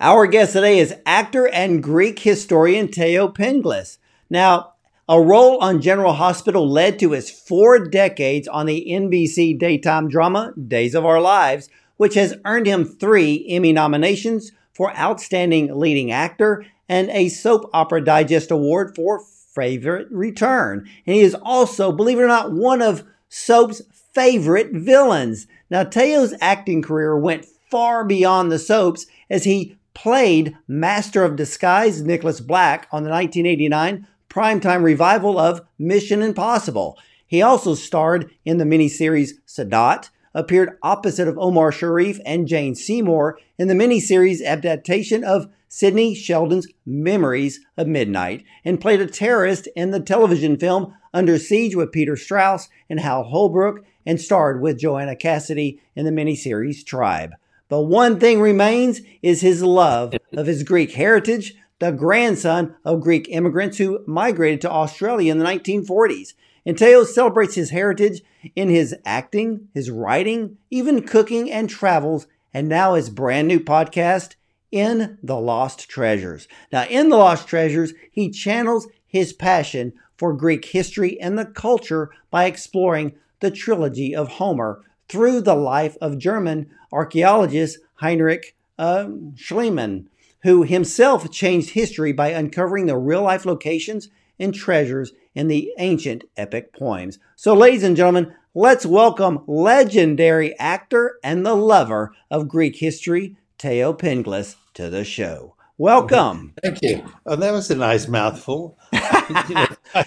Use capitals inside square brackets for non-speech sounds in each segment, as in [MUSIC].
Our guest today is actor and Greek historian Thaao Penghlis. Now, a role on General Hospital led to his four decades on the NBC daytime drama Days of Our Lives, which has earned him three Emmy nominations for Outstanding Leading Actor and a Soap Opera Digest Award for Favorite Return. And he is also, believe it or not, one of soap's favorite villains. Now, Thaao's acting career went far beyond the soaps as he played Master of Disguise Nicholas Black on the 1989 primetime revival of Mission Impossible. He also starred in the miniseries Sadat, appeared opposite of Omar Sharif and Jane Seymour in the miniseries adaptation of Sidney Sheldon's Memories of Midnight, and played a terrorist in the television film Under Siege with Peter Strauss and Hal Holbrook, and starred with Joanna Cassidy in the miniseries Tribe. But one thing remains is his love of his Greek heritage, the grandson of Greek immigrants who migrated to Australia in the 1940s. And Thaao celebrates his heritage in his acting, his writing, even cooking and travels, and now his brand new podcast, In the Lost Treasures. Now, in The Lost Treasures, he channels his passion for Greek history and the culture by exploring the trilogy of Homer through the life of German archaeologist Heinrich uh, Schliemann who himself changed history by uncovering the real life locations and treasures in the ancient epic poems. So, ladies and gentlemen, let's welcome legendary actor and the lover of Greek history, Thaao Penghlis, to the show. Welcome. [LAUGHS] Thank you. Oh, that was a nice mouthful. [LAUGHS] [LAUGHS]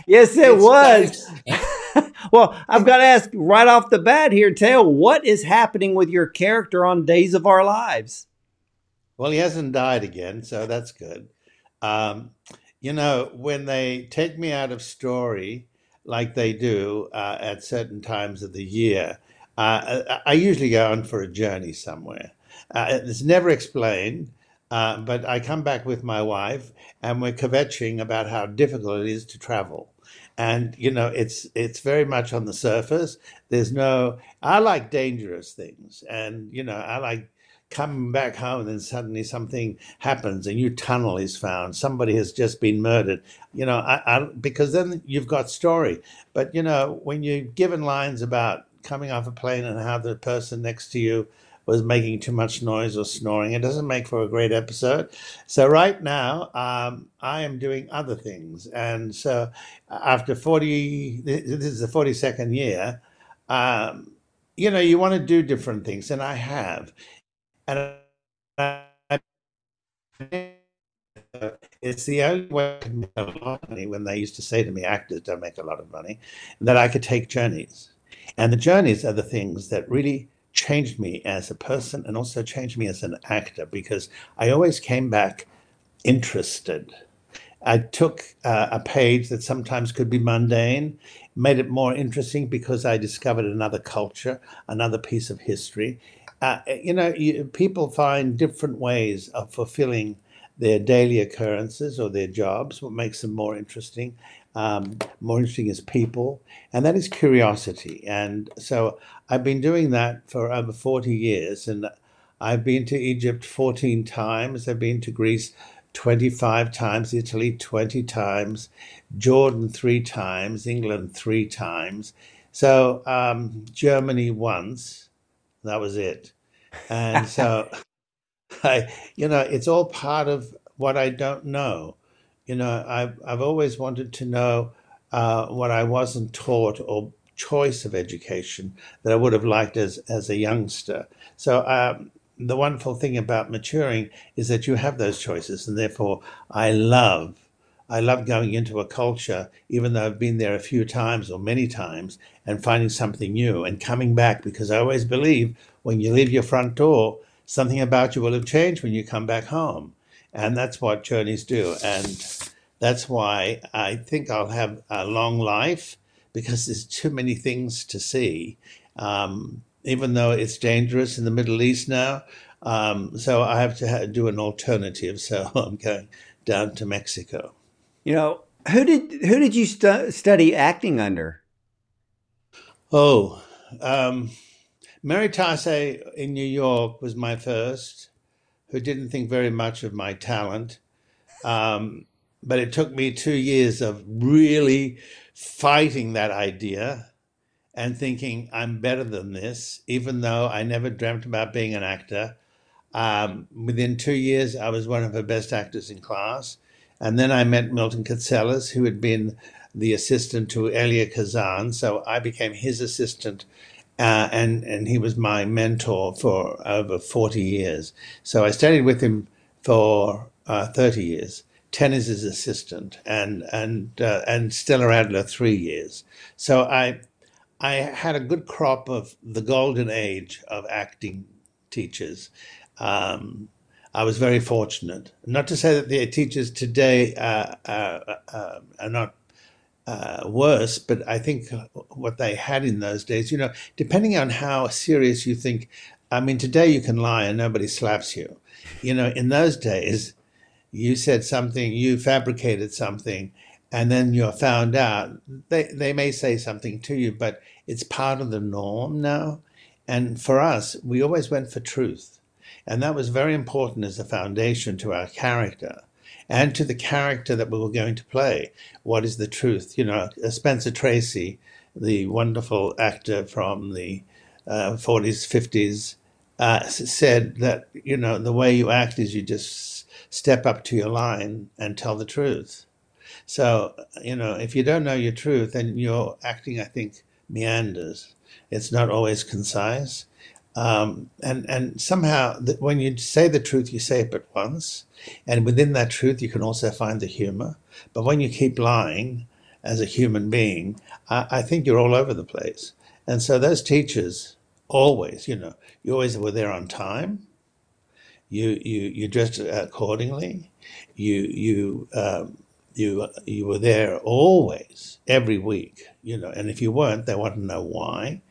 yes, it was. [LAUGHS] well, I've got to ask right off the bat here, Thaao, what is happening with your character on Days of Our Lives? Well, he hasn't died again, so that's good. Um, you know, when they take me out of story, like they do uh, at certain times of the year, uh, I usually go on for a journey somewhere. Uh, it's never explained, uh, but I come back with my wife, and we're kvetching about how difficult it is to travel. And you know, it's it's very much on the surface. There's no. I like dangerous things, and you know, I like coming back home and then suddenly something happens a new tunnel is found somebody has just been murdered you know I, I, because then you've got story but you know when you're given lines about coming off a plane and how the person next to you was making too much noise or snoring. It doesn't make for a great episode. So right now um, i am doing other things. And so after 40 this is the 42nd year um, you know you want to do different things and i have. And I, it's the only way to make a lot of money when they used to say to me, actors don't make a lot of money, that I could take journeys. And the journeys are the things that really changed me as a person and also changed me as an actor because I always came back interested. I took uh, a page that sometimes could be mundane, made it more interesting because I discovered another culture, another piece of history, uh, you know, you, people find different ways of fulfilling their daily occurrences or their jobs. What makes them more interesting, um, more interesting is people, and that is curiosity. And so I've been doing that for over 40 years, and I've been to Egypt 14 times. I've been to Greece 25 times, Italy 20 times, Jordan three times, England three times. So um, Germany once that was it. And so [LAUGHS] I, you know, it's all part of what I don't know. You know, I've, I've always wanted to know uh, what I wasn't taught or choice of education that I would have liked as, as a youngster. So um, the wonderful thing about maturing is that you have those choices. And therefore, I love I love going into a culture, even though I've been there a few times or many times, and finding something new and coming back because I always believe when you leave your front door, something about you will have changed when you come back home. And that's what journeys do. And that's why I think I'll have a long life because there's too many things to see. Um, even though it's dangerous in the Middle East now, um, so I have to do an alternative. So [LAUGHS] I'm going down to Mexico. You know, who did who did you stu- study acting under? Oh, um, Mary Tarcai in New York was my first. Who didn't think very much of my talent. Um, but it took me two years of really fighting that idea and thinking I'm better than this, even though I never dreamt about being an actor. Um, within two years, I was one of her best actors in class. And then I met Milton Katselas, who had been the assistant to Elia Kazan. So I became his assistant, uh, and, and he was my mentor for over 40 years. So I studied with him for uh, 30 years. 10 as his assistant, and and uh, and Stella Adler three years. So I I had a good crop of the golden age of acting teachers. Um, I was very fortunate. Not to say that the teachers today uh, uh, uh, are not uh, worse, but I think what they had in those days, you know, depending on how serious you think. I mean, today you can lie and nobody slaps you. You know, in those days, you said something, you fabricated something, and then you're found out. They they may say something to you, but it's part of the norm now. And for us, we always went for truth. And that was very important as a foundation to our character and to the character that we were going to play. What is the truth? You know, Spencer Tracy, the wonderful actor from the uh, 40s, 50s, uh, said that, you know, the way you act is you just step up to your line and tell the truth. So, you know, if you don't know your truth, then your acting, I think, meanders. It's not always concise. Um, and, and somehow, when you say the truth, you say it but once. And within that truth, you can also find the humor. But when you keep lying as a human being, I, I think you're all over the place. And so those teachers always, you know, you always were there on time. You you you dressed accordingly. You you um, you you were there always every week. You know, and if you weren't, they want to know why.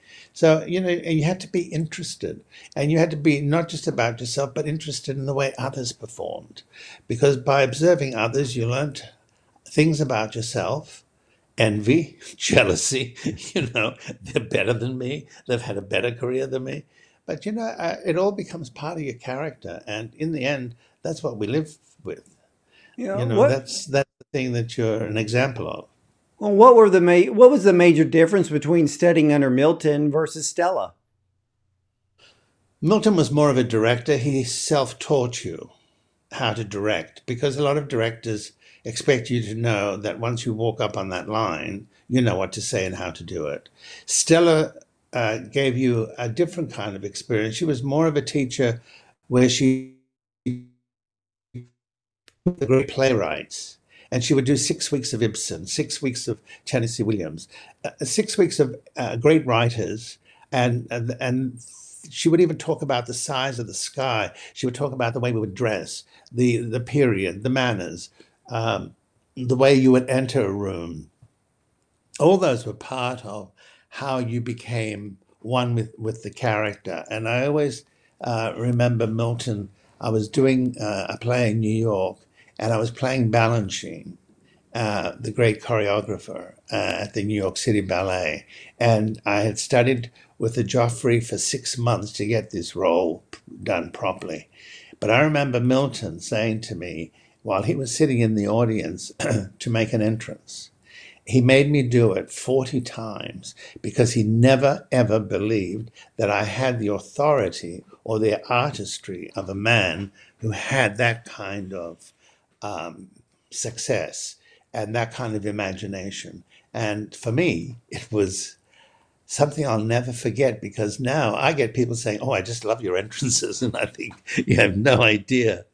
So you know, and you had to be interested, and you had to be not just about yourself, but interested in the way others performed, because by observing others, you learned things about yourself envy, [LAUGHS] jealousy. [LAUGHS] You know, they're better than me. They've had a better career than me. But you know, uh, it all becomes part of your character, and in the end, that's what we live with. You know, you know that's that's the thing that you're an example of. Well, what were the ma- what was the major difference between studying under Milton versus Stella? Milton was more of a director. He self-taught you how to direct because a lot of directors expect you to know that once you walk up on that line, you know what to say and how to do it. Stella uh, gave you a different kind of experience. She was more of a teacher where she the great playwrights and she would do six weeks of Ibsen, six weeks of Tennessee Williams, uh, six weeks of uh, great writers, and, and and she would even talk about the size of the sky. She would talk about the way we would dress, the the period, the manners, um, the way you would enter a room. All those were part of how you became one with, with the character. And I always uh, remember Milton. I was doing uh, a play in New York, and I was playing Balanchine, uh, the great choreographer uh, at the New York City Ballet. And I had studied with the Joffrey for six months to get this role done properly. But I remember Milton saying to me while he was sitting in the audience [CLEARS THROAT] to make an entrance, he made me do it 40 times because he never ever believed that I had the authority or the artistry of a man who had that kind of um, success and that kind of imagination. And for me, it was something I'll never forget because now I get people saying, Oh, I just love your entrances. [LAUGHS] And I think you have no idea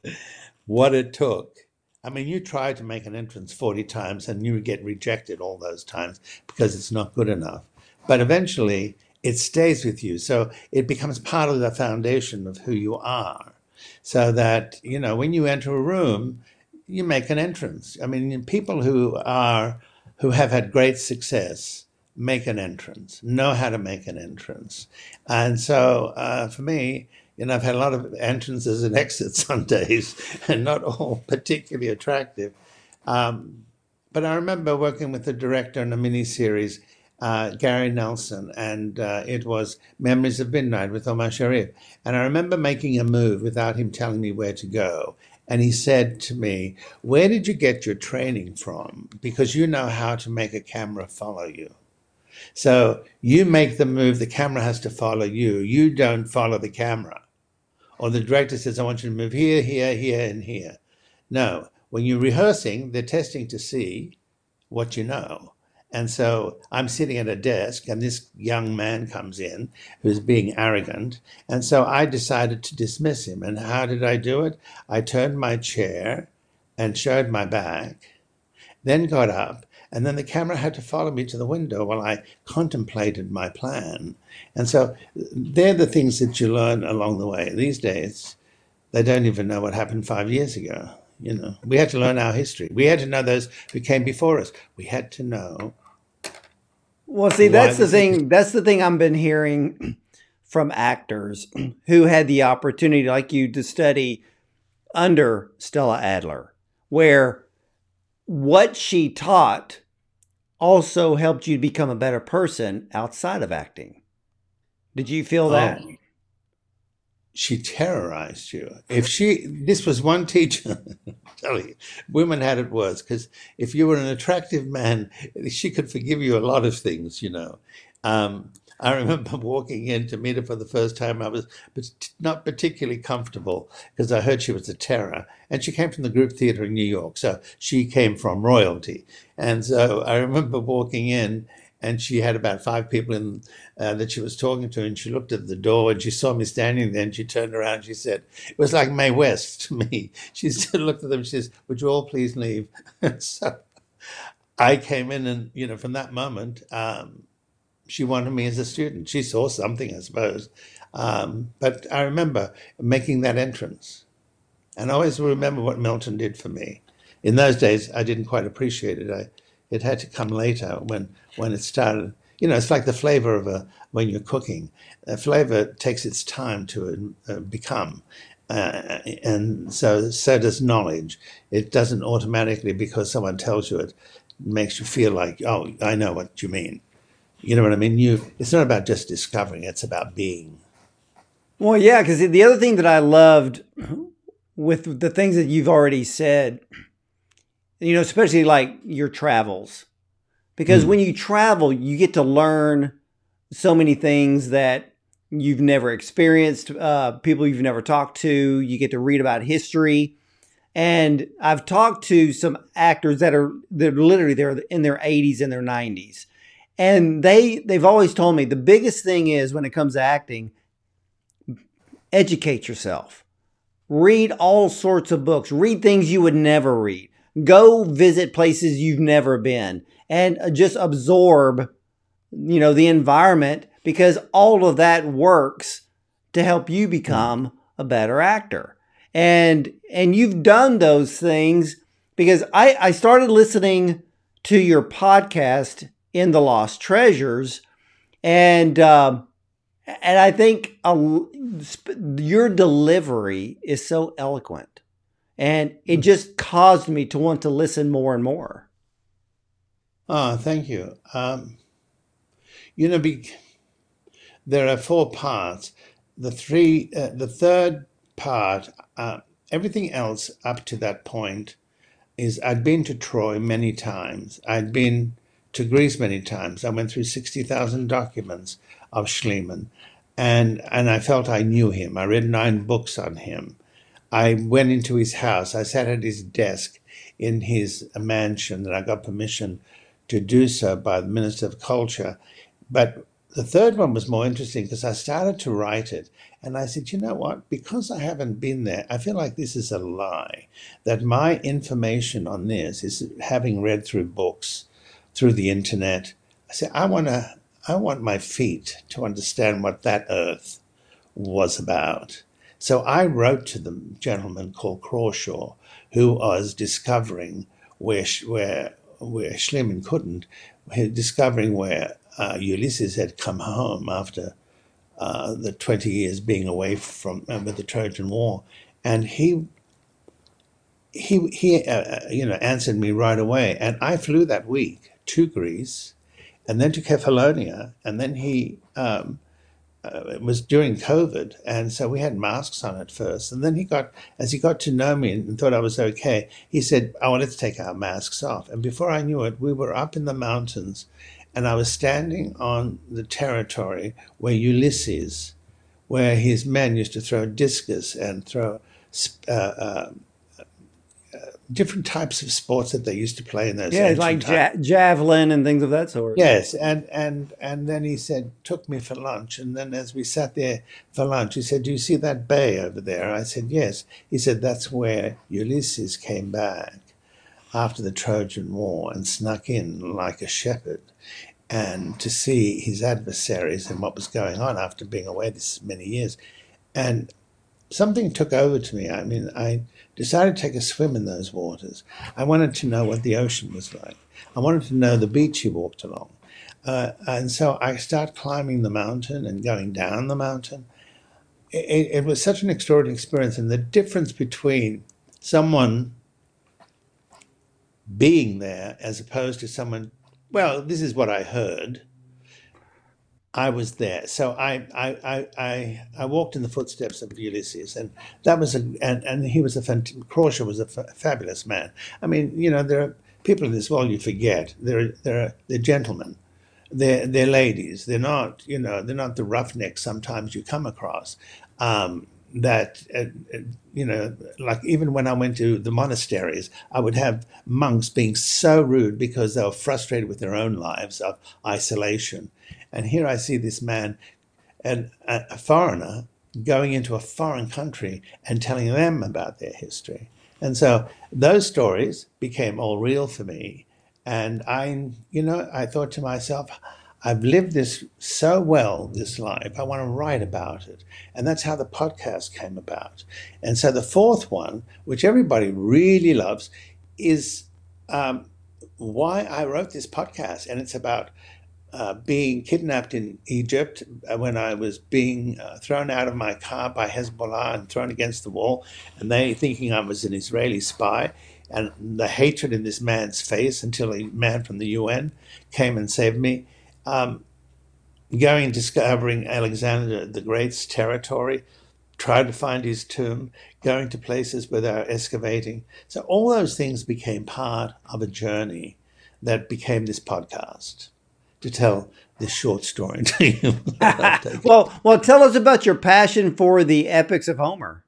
what it took I mean, you try to make an entrance 40 times and you get rejected all those times because it's not good enough. But eventually, it stays with you. So it becomes part of the foundation of who you are. So that, you know, when you enter a room, you make an entrance. I mean, people who are, who have had great success, make an entrance, know how to make an entrance. And so uh, for me, you know, I've had a lot of entrances and [LAUGHS] exits on days, and not all particularly attractive. Um, but I remember working with the director in a miniseries, uh, Gary Nelson, and uh, it was Memories of Midnight with Omar Sharif. And I remember making a move without him telling me where to go. And he said to me, Where did you get your training from? Because you know how to make a camera follow you. So you make the move, the camera has to follow you. You don't follow the camera. Or the director says, I want you to move here, here, here, and here. No, when you're rehearsing, they're testing to see what you know. And so I'm sitting at a desk, and this young man comes in who's being arrogant. And so I decided to dismiss him. And how did I do it? I turned my chair and showed my back, then got up, and then the camera had to follow me to the window while I contemplated my plan. And so they're the things that you learn along the way. These days, they don't even know what happened five years ago. You know, we had to learn our history. We had to know those who came before us. We had to know well, see, that's the thing. That's the thing I've been hearing [CLEARS THROAT] from actors [CLEARS THROAT] who had the opportunity, like you, to study under Stella Adler, where what she taught also helped you become a better person outside of acting. Did you feel oh. that? Oh, she terrorized you. If she, this was one teacher, [LAUGHS] tell you, women had it worse because if you were an attractive man, she could forgive you a lot of things, you know. Um, I remember [LAUGHS] walking in to meet her for the first time. I was not particularly comfortable because I heard she was a terror. And she came from the group theater in New York. So she came from royalty. And so I remember walking in and she had about five people in uh, that she was talking to, and she looked at the door and she saw me standing there, and she turned around. And she said, "It was like Mae West to me." [LAUGHS] She looked at them. She says, "Would you all please leave?" [LAUGHS] so I came in, and you know, from that moment, um, she wanted me as a student. She saw something, I suppose. Um, but I remember making that entrance, and I always remember what Milton did for me. In those days, I didn't quite appreciate it. I it had to come later when when it started. You know, it's like the flavor of a when you're cooking. A flavor takes its time to uh, become, uh, and so so does knowledge. It doesn't automatically because someone tells you it makes you feel like oh I know what you mean. You know what I mean? You it's not about just discovering; it's about being. Well, yeah, because the other thing that I loved with the things that you've already said you know, especially like your travels. Because mm. when you travel, you get to learn so many things that you've never experienced, uh, people you've never talked to. You get to read about history. And I've talked to some actors that are that are literally they're in their 80s and their 90s. And they they've always told me the biggest thing is when it comes to acting, educate yourself. Read all sorts of books. Read things you would never read. Go visit places you've never been and just absorb, you know, the environment because all of that works to help you become a better actor. And and you've done those things because I, I started listening to your podcast in the Lost Treasures, and uh, and I think a, your delivery is so eloquent. And it just caused me to want to listen more and more. Ah, thank you. Um, you know, be, there are four parts. The three, uh, the third part, uh, everything else up to that point is I'd been to Troy many times. I'd been to Greece many times. I went through 60,000 documents of Schliemann and, and I felt I knew him. I read nine books on him. I went into his house. I sat at his desk in his mansion, and I got permission to do so by the Minister of Culture. But the third one was more interesting because I started to write it. And I said, you know what? Because I haven't been there, I feel like this is a lie. That my information on this is having read through books, through the internet. I said, I want to. I want my feet to understand what that earth was about. So I wrote to the gentleman called Crawshaw, who was discovering where where where Schliemann couldn't, discovering where uh, Ulysses had come home after uh, the 20 years being away from uh, with the Trojan War, and he he he uh, uh, you know answered me right away, and I flew that week to Greece, and then to Kefalonia, and then he um, uh, it was during COVID, and so we had masks on at first. And then he got, as he got to know me and thought I was okay, he said, I wanted to take our masks off. And before I knew it, we were up in the mountains, and I was standing on the territory where Ulysses, where his men used to throw discus and throw uh, uh, different types of sports that they used to play in those. Yeah, like ja- javelin and things of that sort. Yes, and and and then he said, took me for lunch, and then as we sat there for lunch, he said, "Do you see that bay over there?" I said, "Yes." He said, "That's where Ulysses came back after the Trojan War and snuck in like a shepherd." And to see his adversaries and what was going on after being away this many years, and something took over to me. I mean, I decided to take a swim in those waters. I wanted to know what the ocean was like. I wanted to know the beach he walked along. Uh, and so I started climbing the mountain and going down the mountain. It, it, was such an extraordinary experience. And the difference between someone being there as opposed to someone, well, this is what I heard I was there. So I, I, I, I, walked in the footsteps of Ulysses, and that was a, and, and he was a, Crawshay was a fabulous man. I mean, you know, there are people in this world you forget. They're, they're, they're gentlemen. They're, they're ladies. They're not, you know, they're not the roughnecks sometimes you come across. Um, that uh, uh, you know like even when i went to the monasteries i would have monks being so rude because they were frustrated with their own lives of isolation and here I see this man, a foreigner, going into a foreign country and telling them about their history. And so those stories became all real for me. And I, you know, I thought to myself, I've lived this so well, this life. I want to write about it. And that's how the podcast came about. And so the fourth one, which everybody really loves, is um, why I wrote this podcast. And it's about uh, being kidnapped in Egypt uh, when I was being uh, thrown out of my car by Hezbollah and thrown against the wall, and they thinking I was an Israeli spy, and the hatred in this man's face until a man from the UN came and saved me. Um, going and discovering Alexander the Great's territory, trying to find his tomb, going to places where they were excavating. So all those things became part of a journey that became this podcast to tell this short story to you. [LAUGHS] well, well, tell us about your passion for the epics of Homer.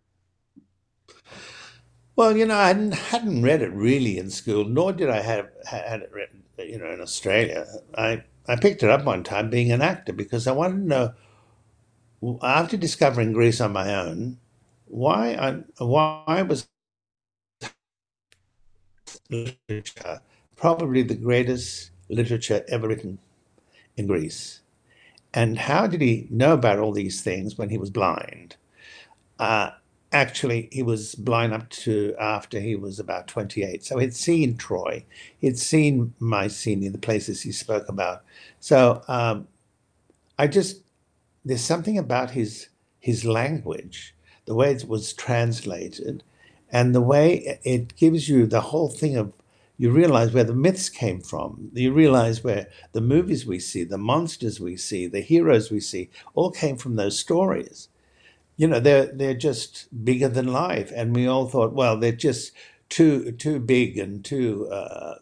Well, you know, I hadn't, hadn't read it really in school, nor did I have had it written, you know, in Australia. I I picked it up one time being an actor because I wanted to know. After discovering Greece on my own, why I, why was literature probably the greatest literature ever written in Greece. And how did he know about all these things when he was blind? Uh, actually, he was blind up to after he was about 28. So he'd seen Troy, he'd seen Mycenae, the places he spoke about. So um, I just, there's something about his, his language, the way it was translated, and the way it gives you the whole thing of you realize where the myths came from. You realize where the movies we see, the monsters we see, the heroes we see, all came from those stories. You know, they're they're just bigger than life, and we all thought, well, they're just too too big and too uh,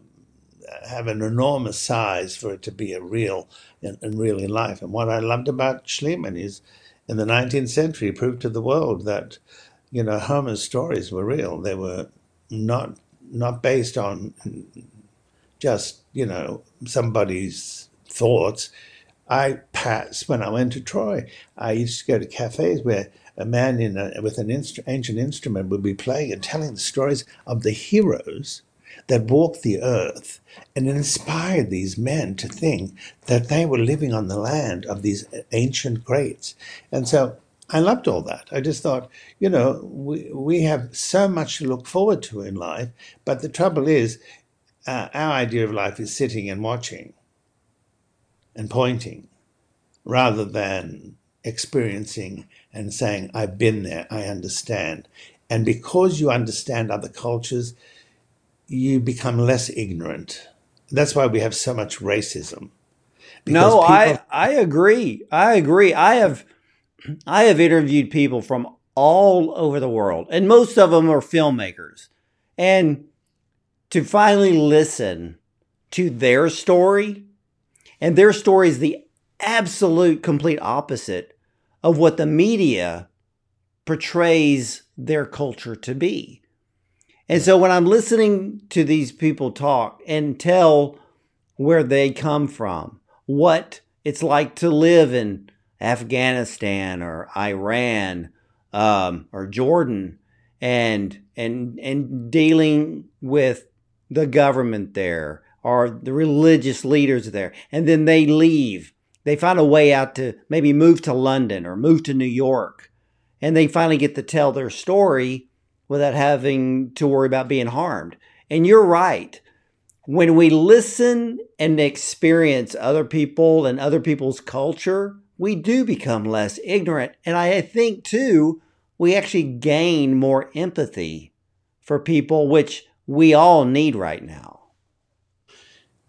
have an enormous size for it to be a real and, and real in life. And what I loved about Schliemann is, in the 19th century, proved to the world that, you know, Homer's stories were real. They were not not based on just you know somebody's thoughts. I passed when I went to Troy. I used to go to cafes where a man in a, with an instru- ancient instrument would be playing and telling the stories of the heroes that walked the earth and inspired these men to think that they were living on the land of these ancient greats. And so I loved all that. I just thought, you know, we, we have so much to look forward to in life, but the trouble is, uh, our idea of life is sitting and watching and pointing rather than experiencing and saying, I've been there, I understand. And because you understand other cultures, you become less ignorant. That's why we have so much racism. no, people- I I agree. I agree. I have I have interviewed people from all over the world, and most of them are filmmakers. And to finally listen to their story, and their story is the absolute complete opposite of what the media portrays their culture to be. And so when I'm listening to these people talk and tell where they come from, what it's like to live in Afghanistan or Iran um, or Jordan, and and and dealing with the government there or the religious leaders there, and then they leave. They find a way out to maybe move to London or move to New York, and they finally get to tell their story without having to worry about being harmed. And you're right. When we listen and experience other people and other people's culture, we do become less ignorant. And I think, too, we actually gain more empathy for people, which we all need right now.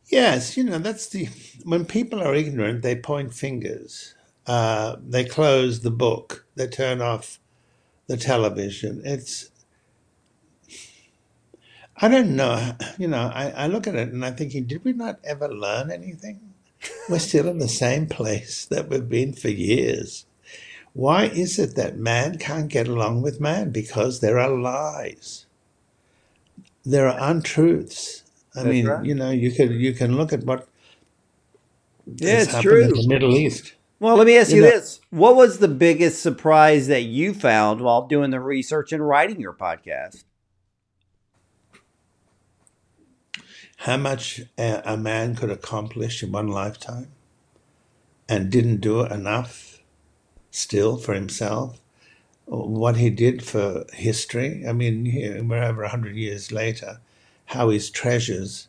Yes, you know, that's the. When people are ignorant, they point fingers. Uh, they close the book. They turn off the television. It's. I don't know. You know, I, I look at it and I'm thinking, did we not ever learn anything? We're still in the same place that we've been for years. Why is it that man can't get along with man? Because there are lies. There are untruths. I That's mean, right. you know, you can you can look at what yeah, it's true. in the Middle East. Well, let me ask you, you know, this: What was the biggest surprise that you found while doing the research and writing your podcast? How much a, a man could accomplish in one lifetime and didn't do enough still for himself. What he did for history, I mean, here, we're over 100 years later, how his treasures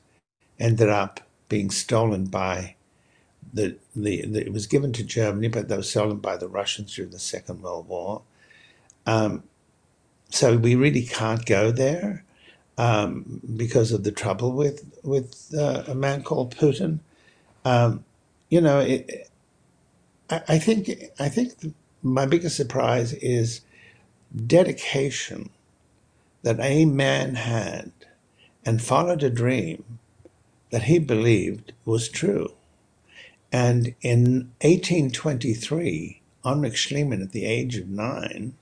ended up being stolen by the, the, the, it was given to Germany, but they were stolen by the Russians during the Second World War. Um, so we really can't go there um, because of the trouble with with uh, a man called Putin. Um, you know, it, I, I, think I think my biggest surprise is dedication that a man had and followed a dream that he believed was true. And in 1823, Heinrich Schliemann, at the age of nine,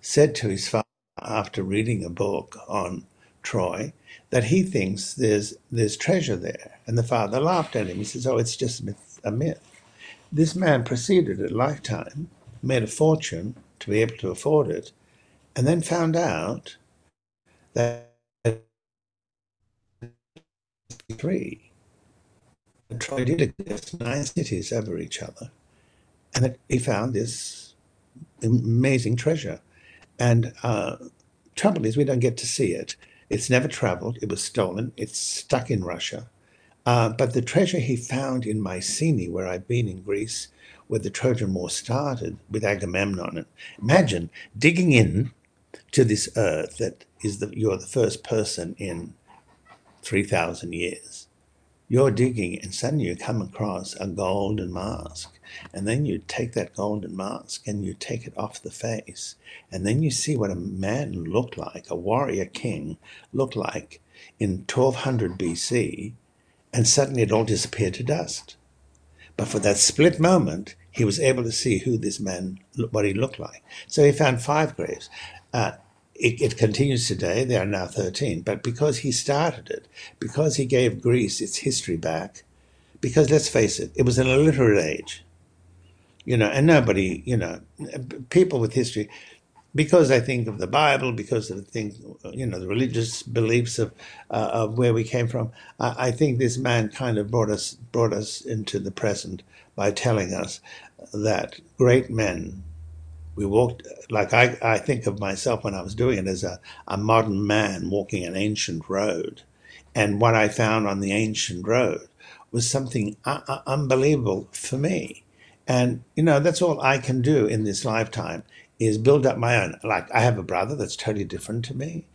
said to his father after reading a book on Troy, that he thinks there's there's treasure there. And the father laughed at him. He says, "Oh, it's just a myth." A myth. This man proceeded a lifetime, made a fortune to be able to afford it, and then found out that three Troy did exist, nine cities over each other, and that he found this amazing treasure. And uh, trouble is, we don't get to see it. It's never traveled. It was stolen. It's stuck in Russia. Uh, but the treasure he found in Mycenae, where I've been in Greece, where the Trojan War started with Agamemnon. Imagine digging in to this earth that is the, you're the first person in 3,000 years. You're digging and suddenly you come across a golden mask and then you take that golden mask and you take it off the face. And then you see what a man looked like, a warrior king looked like in 1200 BC. And suddenly it all disappeared to dust. But for that split moment, he was able to see who this man, what he looked like. So he found five graves. Uh, it, it, continues today. There are now 13. But because he started it, because he gave Greece its history back, because let's face it, it was an illiterate age you know, and nobody, you know, people with history, because I think of the Bible, because of the things, you know, the religious beliefs of uh, of where we came from. I, I, think this man kind of brought us brought us into the present by telling us that great men. We walked like I, I think of myself when I was doing it as a, a modern man walking an ancient road, and what I found on the ancient road was something uh, uh unbelievable for me and, you know, that's all I can do in this lifetime is build up my own. Like, I have a brother that's totally different to me.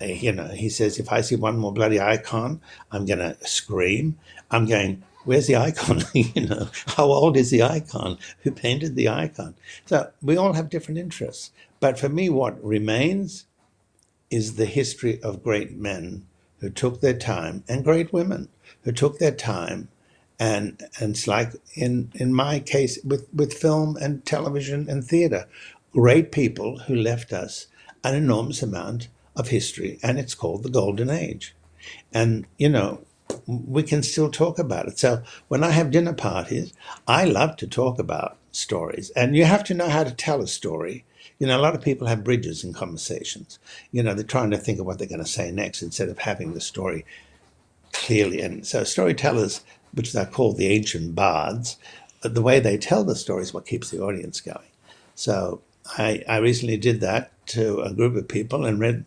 Uh, you know, he says, if I see one more bloody icon, I'm going to scream. I'm going, where's the icon? [LAUGHS] you know, how old is the icon? Who painted the icon? So we all have different interests. But for me, what remains is the history of great men who took their time and great women who took their time. And, and it's like in, in my case with, with film and television and theater, great people who left us an enormous amount of history, and it's called the Golden Age. And, you know, we can still talk about it. So when I have dinner parties, I love to talk about stories. And you have to know how to tell a story. You know, a lot of people have bridges in conversations. You know, they're trying to think of what they're going to say next instead of having the story clearly. And so storytellers, which they're called the ancient bards, the way they tell the story is what keeps the audience going. So I, I recently did that to a group of people and read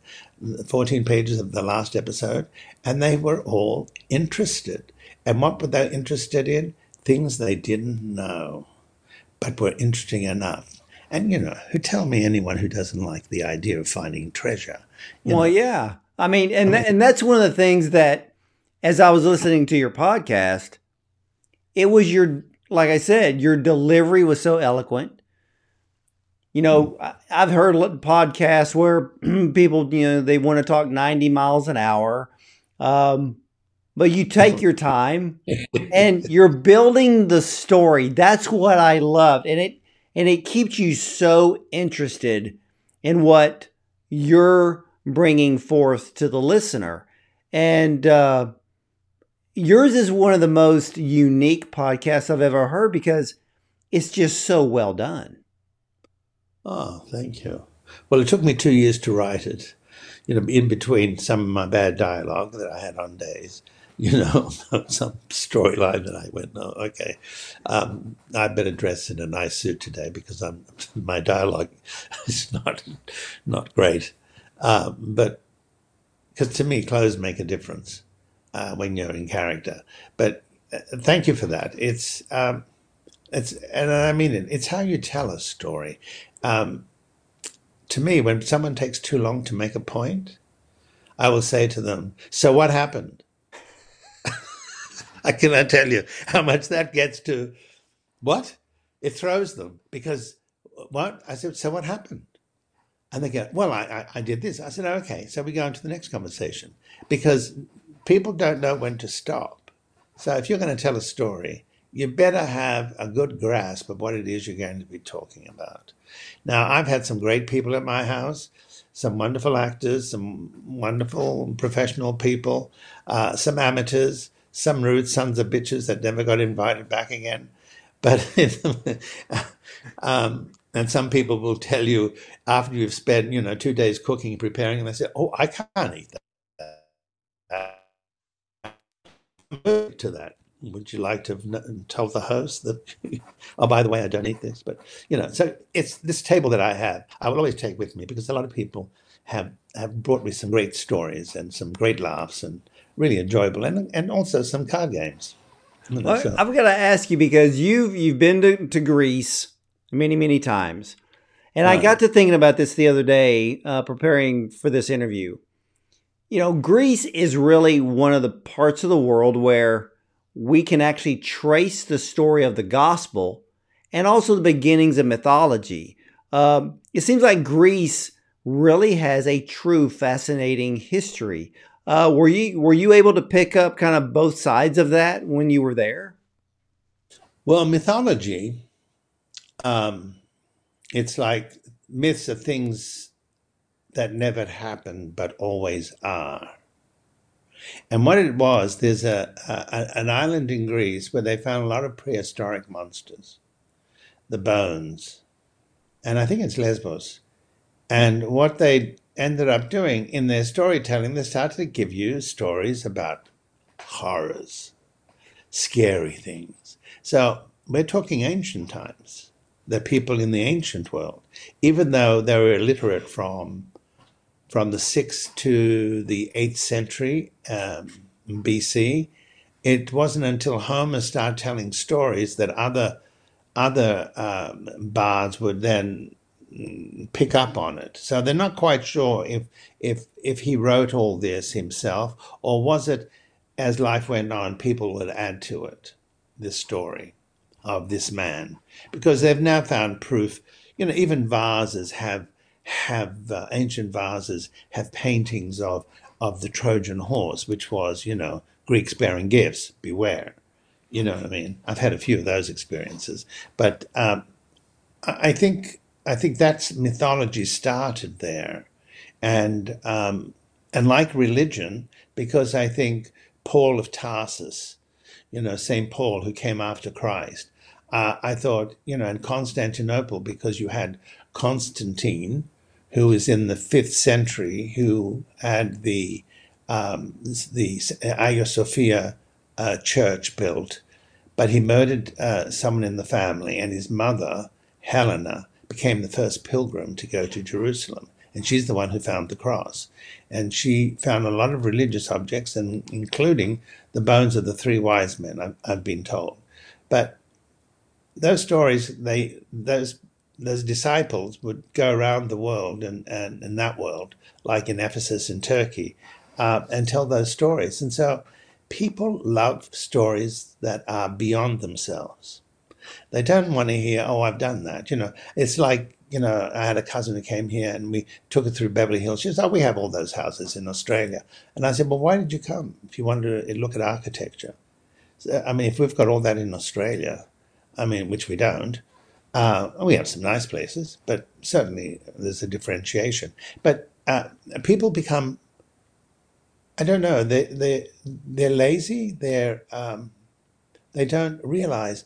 14 pages of the last episode, and they were all interested. And what were they interested in? Things they didn't know, but were interesting enough. And, you know, who tell me anyone who doesn't like the idea of finding treasure? Well, know? yeah. I mean, and, th- and that's one of the things that, as I was listening to your podcast, it was your, like I said, your delivery was so eloquent you know, I've heard podcasts where [CLEARS THROAT] people, you know, they want to talk 90 miles an hour. Um, but you take your time [LAUGHS] and you're building the story. That's what I loved. And it, and it keeps you so interested in what you're bringing forth to the listener. And, uh, yours is one of the most unique podcasts I've ever heard because it's just so well done. Oh, thank you. Well, it took me two years to write it, you know, in between some of my bad dialogue that I had on days, [LAUGHS] you know, some storyline that I went, oh, okay, um, I better dress in a nice suit today because I'm [LAUGHS] my dialogue [LAUGHS] is not not great. Um, but because to me, clothes make a difference uh, when you're in character. But uh, thank you for that. It's um, it's and I mean it. It's how you tell a story. Um, to me, when someone takes too long to make a point, I will say to them, "So what happened?" [LAUGHS] I cannot tell you how much that gets to. What? It throws them because what? I said, "So what happened?" And they go, "Well, I, I, I did this." I said, "Okay." So we go into the next conversation because people don't know when to stop. So if you're going to tell a story, you better have a good grasp of what it is you're going to be talking about. Now, I've had some great people at my house, some wonderful actors, some wonderful professional people, uh, some amateurs, some rude sons of bitches that never got invited back again. [LAUGHS] But, um, and some people will tell you after you've spent, you know, two days cooking and preparing, and they say, oh, I can't eat that. Uh, to that. Would you like to tell the host that [LAUGHS] oh by the way i don't eat this but you know so it's this table that i have i will always take with me because a lot of people have have brought me some great stories and some great laughs and really enjoyable and and also some card games. Well, so. i've got to ask you because you've you've been to, to greece many many times. And i got to thinking about this the other day uh, preparing for this interview you know greece is really one of the parts of the world where we can actually trace the story of the gospel and also the beginnings of mythology. Um, it seems like Greece really has a true fascinating history. Uh, were you were you able to pick up kind of both sides of that when you were there? Well, mythology, um, it's like myths of things that never happened but always are. And what it was, there's a, a, an island in Greece where they found a lot of prehistoric monsters, the bones, and I think it's Lesbos. And what they ended up doing in their storytelling, they started to give you stories about horrors, scary things. So we're talking ancient times. The people in the ancient world, even though they were illiterate from from the 6th to the 8th century um, BC. It wasn't until Homer started telling stories that other other um, bards would then pick up on it. So they're not quite sure if if if he wrote all this himself or was it as life went on people would add to it. this story of this man because they've now found proof. You know, even vases have have uh, ancient vases have paintings of of the Trojan horse, which was you know Greeks bearing gifts. Beware, you know what I mean. I've had a few of those experiences, but um, I think I think that's mythology started there, and um, and like religion, because I think Paul of Tarsus, you know Saint Paul who came after Christ, uh, I thought, you know, in Constantinople, because you had Constantine, who was in the fifth century, who had the um, the Hagia Sophia uh, church built, but he murdered uh, someone in the family, and his mother, Helena, became the first pilgrim to go to Jerusalem. And she's the one who found the cross. And she found a lot of religious objects, and including the bones of the three wise men, I've, I've been told. But those stories, they those those disciples would go around the world and, and in that world, like in Ephesus in Turkey, uh, and tell those stories. And so people love stories that are beyond themselves. They don't want to hear, oh, I've done that. You know, it's like, you know, I had a cousin who came here and we took her through Beverly Hills. She said, oh, we have all those houses in Australia. And I said, well, why did you come if you wanted to look at architecture? So, I mean, if we've got all that in Australia, I mean, which we don't. Uh, we have some nice places, but certainly there's a differentiation. But uh, people become, I don't know, they they they're lazy. They're um, they don't realize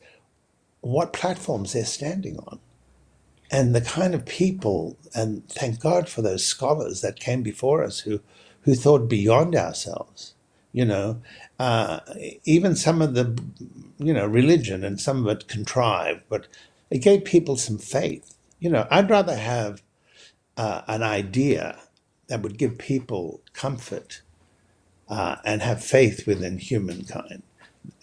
what platforms they're standing on, and the kind of people. And thank God for those scholars that came before us who who thought beyond ourselves. You know, uh, even some of the you know, religion and some of it contrived, but it gave people some faith. You know, I'd rather have uh, an idea that would give people comfort uh, and have faith within humankind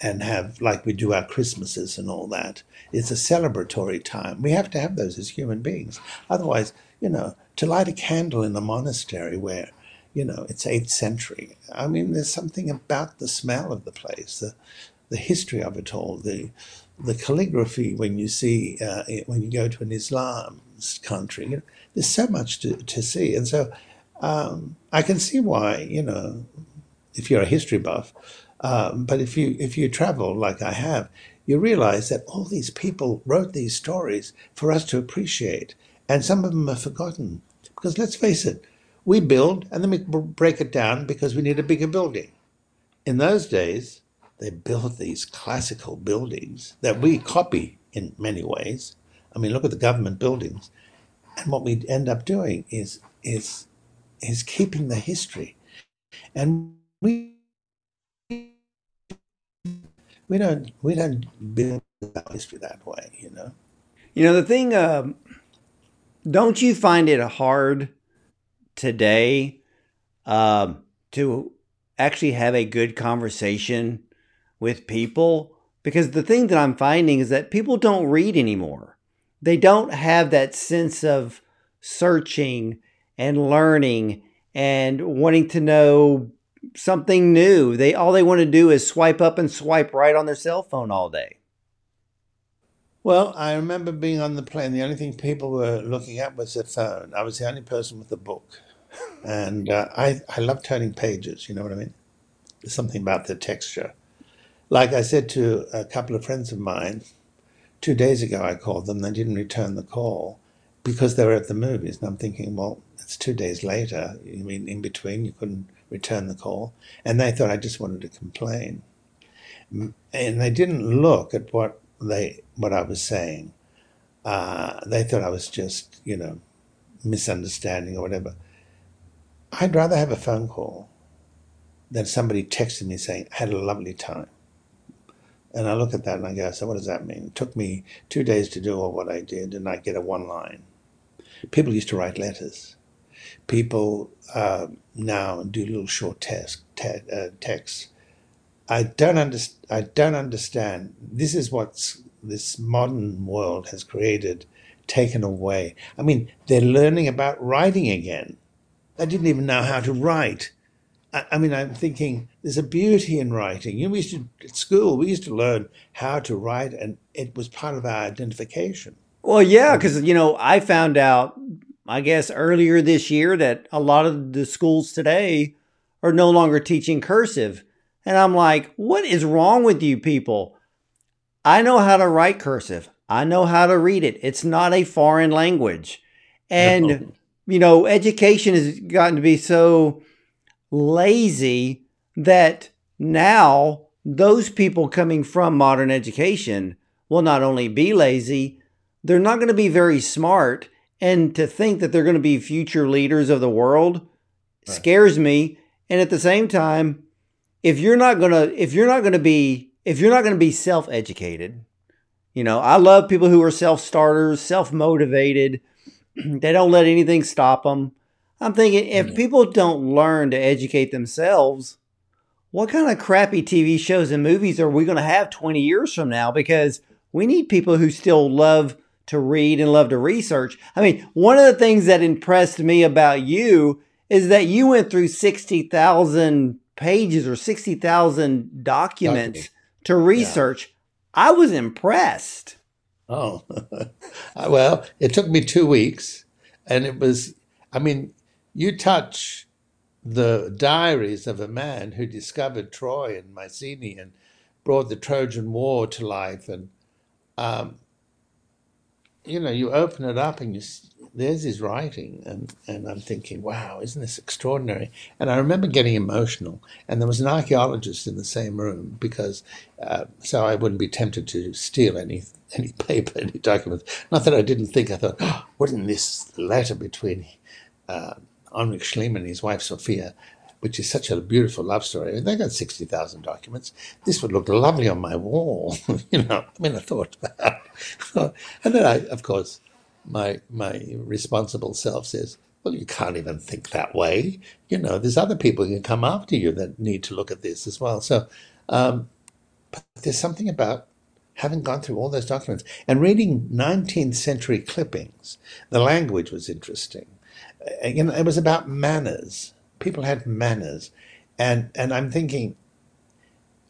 and have, like we do our Christmases and all that. It's a celebratory time. We have to have those as human beings. Otherwise, you know, to light a candle in a monastery where, you know, it's 8th century, I mean, there's something about the smell of the place, the, the history of it all, the the calligraphy when you see uh, when you go to an Islam country. You know, there's so much to, to see, and so um, I can see why you know if you're a history buff, um, but if you if you travel like I have, you realize that all these people wrote these stories for us to appreciate, and some of them are forgotten because let's face it, we build and then we break it down because we need a bigger building. In those days, they built these classical buildings that we copy in many ways. I mean, look at the government buildings, and what we end up doing is is is keeping the history, and we we don't we don't build our history that way, you know. You know the thing. Um, don't you find it hard today um, to actually have a good conversation with people because the thing that I'm finding is that people don't read anymore. They don't have that sense of searching and learning and wanting to know something new. They all they want to do is swipe up and swipe right on their cell phone all day. Well, I remember being on the plane. The only thing people were looking at was their phone. I was the only person with a book, and uh, I I love turning pages. You know what I mean? There's something about the texture. Like I said to a couple of friends of mine, two days ago I called them, they didn't return the call because they were at the movies. And I'm thinking, well, it's two days later. You mean in between you couldn't return the call? And they thought I just wanted to complain. And they didn't look at what they what I was saying. Uh, they thought I was just, you know, misunderstanding or whatever. I'd rather have a phone call than somebody texting me saying, I had a lovely time. And I look at that and I go, so what does that mean? It took me two days to do all what I did, and I get a one line. People used to write letters. People uh, now do little short text, te- uh, texts. I don't, under- I don't understand. This is what this modern world has created, taken away. I mean, they're learning about writing again. They didn't even know how to write. I, I mean, I'm thinking there's a beauty in writing. You know, we used to at school we used to learn how to write, and it was part of our identification. Well, yeah, because you know, I found out, I guess earlier this year that a lot of the schools today are no longer teaching cursive, and I'm like, what is wrong with you people? I know how to write cursive. I know how to read it. It's not a foreign language. And, no. you know, education has gotten to be so lazy that now those people coming from modern education will not only be lazy, they're not going to be very smart. And to think that they're going to be future leaders of the world right. scares me. And at the same time, if you're not going to, if you're not going to be, if you're not going to be self educated, you know, I love people who are self starters, self motivated. [CLEARS THROAT] they don't let anything stop them. I'm thinking if mm-hmm. people don't learn to educate themselves, what kind of crappy TV shows and movies are we going to have 20 years from now? Because we need people who still love to read and love to research. I mean, one of the things that impressed me about you is that you went through 60,000 pages or 60,000 documents to research. Yeah. I was impressed. Oh, [LAUGHS] well, it took me two weeks. And it was, I mean, you touch the diaries of a man who discovered Troy and Mycenae and brought the Trojan War to life. And, um, you know, you open it up and you, there's his writing. And, and I'm thinking, wow, isn't this extraordinary? And I remember getting emotional. And there was an archaeologist in the same room because, uh, so I wouldn't be tempted to steal any any [LAUGHS] paper, any documents. Not that I didn't think, I thought, oh, wouldn't this letter between uh, Heinrich Schliemann and his wife Sophia, which is such a beautiful love story. They got 60,000 documents. This would look lovely on my wall. [LAUGHS] you know, I mean, I thought about [LAUGHS] And then I, of course, my, my responsible self says, well, you can't even think that way. You know, there's other people who can come after you that need to look at this as well. So, um, but there's something about having gone through all those documents and reading 19th century clippings. The language was interesting Uh, you know, it was about manners. People had manners. And, and I'm thinking,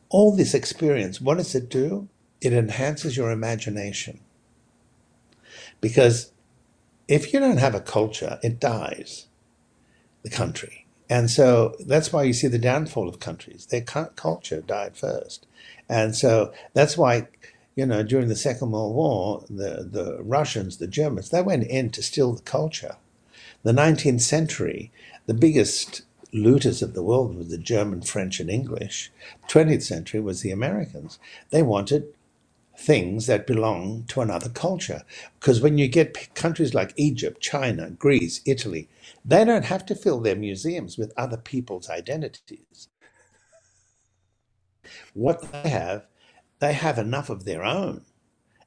all this experience, what does it do? It enhances your imagination. Because if you don't have a culture, it dies, the country. And so that's why you see the downfall of countries. Their culture died first. And so that's why, you know, during the Second World War, the, the Russians, the Germans, they went in to steal the culture. The 19th century, the biggest looters of the world were the German, French, and English. 20th century was the Americans. They wanted things that belong to another culture. Because when you get countries like Egypt, China, Greece, Italy, they don't have to fill their museums with other people's identities. What they have, they have enough of their own.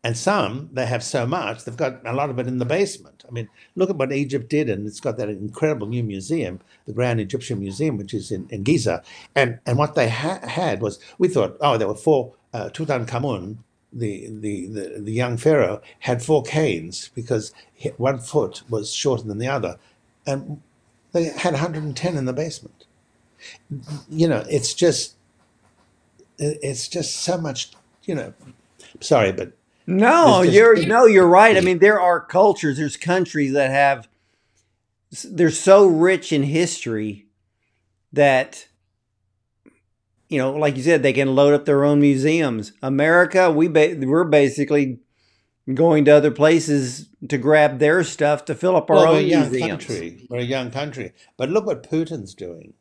And some, they have so much, they've got a lot of it in the basement. I mean, look at what Egypt did, and it's got that incredible new museum, the Grand Egyptian Museum, which is in, in Giza. And, and what they ha- had was, we thought, oh, there were four, uh, Tutankhamun, the, the, the, the young pharaoh, had four canes because one foot was shorter than the other. And they had 110 in the basement. You know, it's just, it's just so much, you know, sorry, but no, you're no, you're right. I mean, there are cultures, there's countries that have they're so rich in history that you know, like you said, they can load up their own museums. America, we ba- we're basically going to other places to grab their stuff to fill up our well, own we're museums. Country. We're a young country, but look what Putin's doing,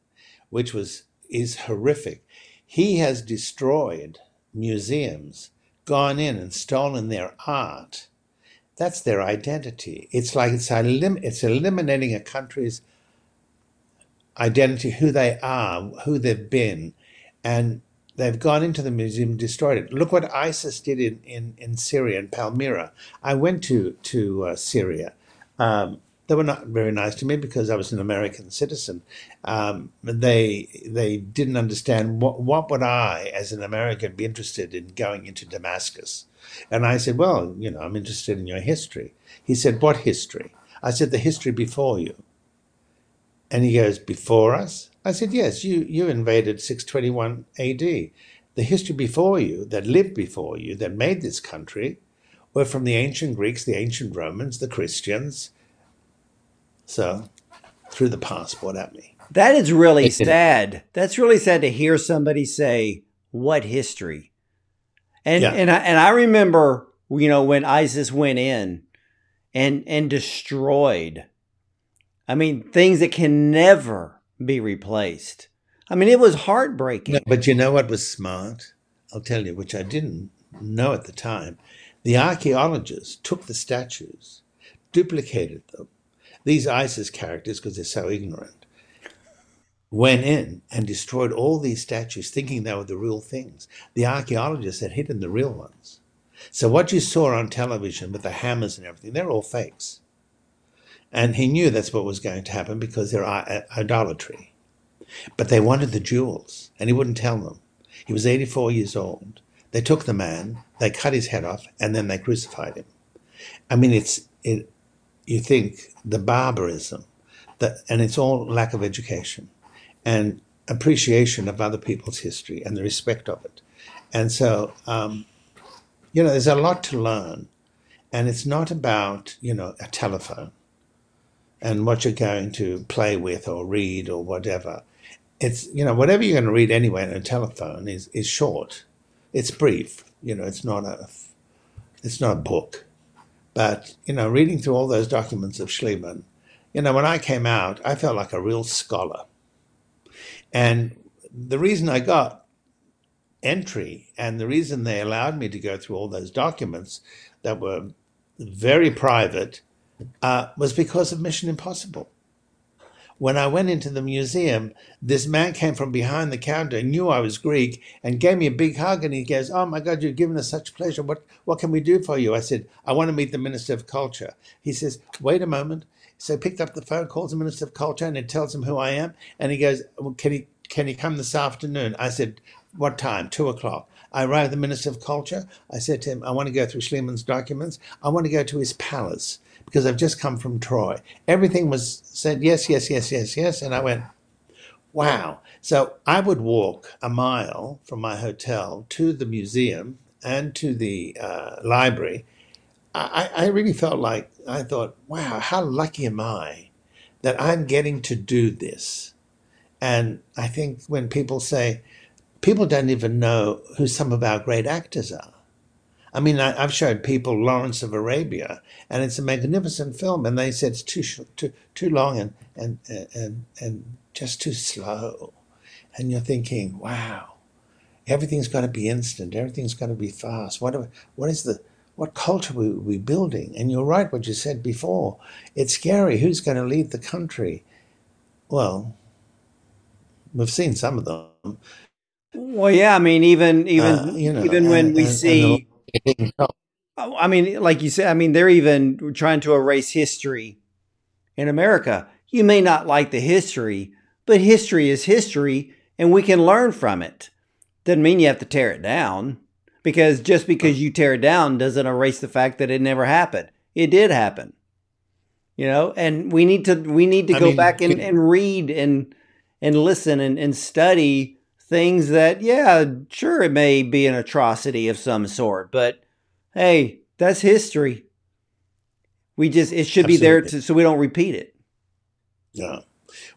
which was is horrific. He has destroyed museums gone in and stolen their art, that's their identity. It's like it's, elim- it's eliminating a country's identity, who they are, who they've been, and they've gone into the museum destroyed it. Look what ISIS did in, in, in Syria, in Palmyra. I went to, to uh, Syria. Um, they were not very nice to me because I was an American citizen. Um, they they didn't understand what what would I, as an American, be interested in going into Damascus. And I said, well, you know, I'm interested in your history. He said, what history? I said, the history before you. And he goes, before us? I said, Yes, you, you invaded 621 AD. The history before you, that lived before you, that made this country, were from the ancient Greeks, the ancient Romans, the Christians. So, threw the passport at me. That is really [LAUGHS] sad. That's really sad to hear somebody say, "What history?" And Yeah. and I, and I remember, you know, when ISIS went in and and destroyed. I mean, things that can never be replaced. I mean, it was heartbreaking. No, but you know what was smart? I'll tell you, which I didn't know at the time. The archaeologists took the statues, duplicated them. These ISIS characters, because they're so ignorant, went in and destroyed all these statues, thinking they were the real things. The archaeologists had hidden the real ones. So what you saw on television with the hammers and everything, they're all fakes. And he knew that's what was going to happen because they're uh, idolatry. But they wanted the jewels, and he wouldn't tell them. He was 84 years old. They took the man, they cut his head off, and then they crucified him. I mean, it's it. You think the barbarism, that, and it's all lack of education, and appreciation of other people's history and the respect of it. And so, um, you know, there's a lot to learn, and it's not about you know a telephone and what you're going to play with or read or whatever. It's you know whatever you're going to read anyway on a telephone is is short. It's brief. You know, it's not a it's not a book. But you know, reading through all those documents of Schliemann, you know, when I came out, I felt like a real scholar. And the reason I got entry and the reason they allowed me to go through all those documents that were very private uh, was because of Mission Impossible. When I went into the museum, this man came from behind the counter, knew I was Greek, and gave me a big hug. And he goes, "Oh my God, you've given us such pleasure. What what can we do for you?" I said, "I want to meet the Minister of Culture." He says, "Wait a moment." So he picked up the phone, calls the Minister of Culture, and it tells him who I am. And he goes, well, "Can he can he come this afternoon?" I said, "What time?" Two o'clock. I arrived at the Minister of Culture. I said to him, "I want to go through Schliemann's documents. I want to go to his palace." Because I've just come from Troy. Everything was said yes, yes, yes, yes, yes. And I went, wow. So I would walk a mile from my hotel to the museum and to the uh, library. I, I really felt like, I thought, wow, how lucky am I that I'm getting to do this? And I think when people say, people don't even know who some of our great actors are. I mean, I, I've showed people Lawrence of Arabia, and it's a magnificent film, and they said it's too too too long and and and and just too slow, and you're thinking, wow, everything's got to be instant, everything's got to be fast. What are, what is the what culture we we building? And you're right, what you said before. It's scary. Who's going to lead the country? Well, we've seen some of them. Well, yeah, I mean, even even Uh, you know, even when and- we and- and see, [LAUGHS] the- oh. oh, I mean, like you said, I mean, they're even trying to erase history in America. You may not like the history, but history is history, and we can learn from it. Doesn't mean you have to tear it down, because just because you tear it down doesn't erase the fact that it never happened. It did happen, you know. And we need to we need to I go mean, back and, and read and and listen and, and study things that, yeah, sure, it may be an atrocity of some sort, but hey, that's history. We just it should be there to, so we don't repeat it. Yeah.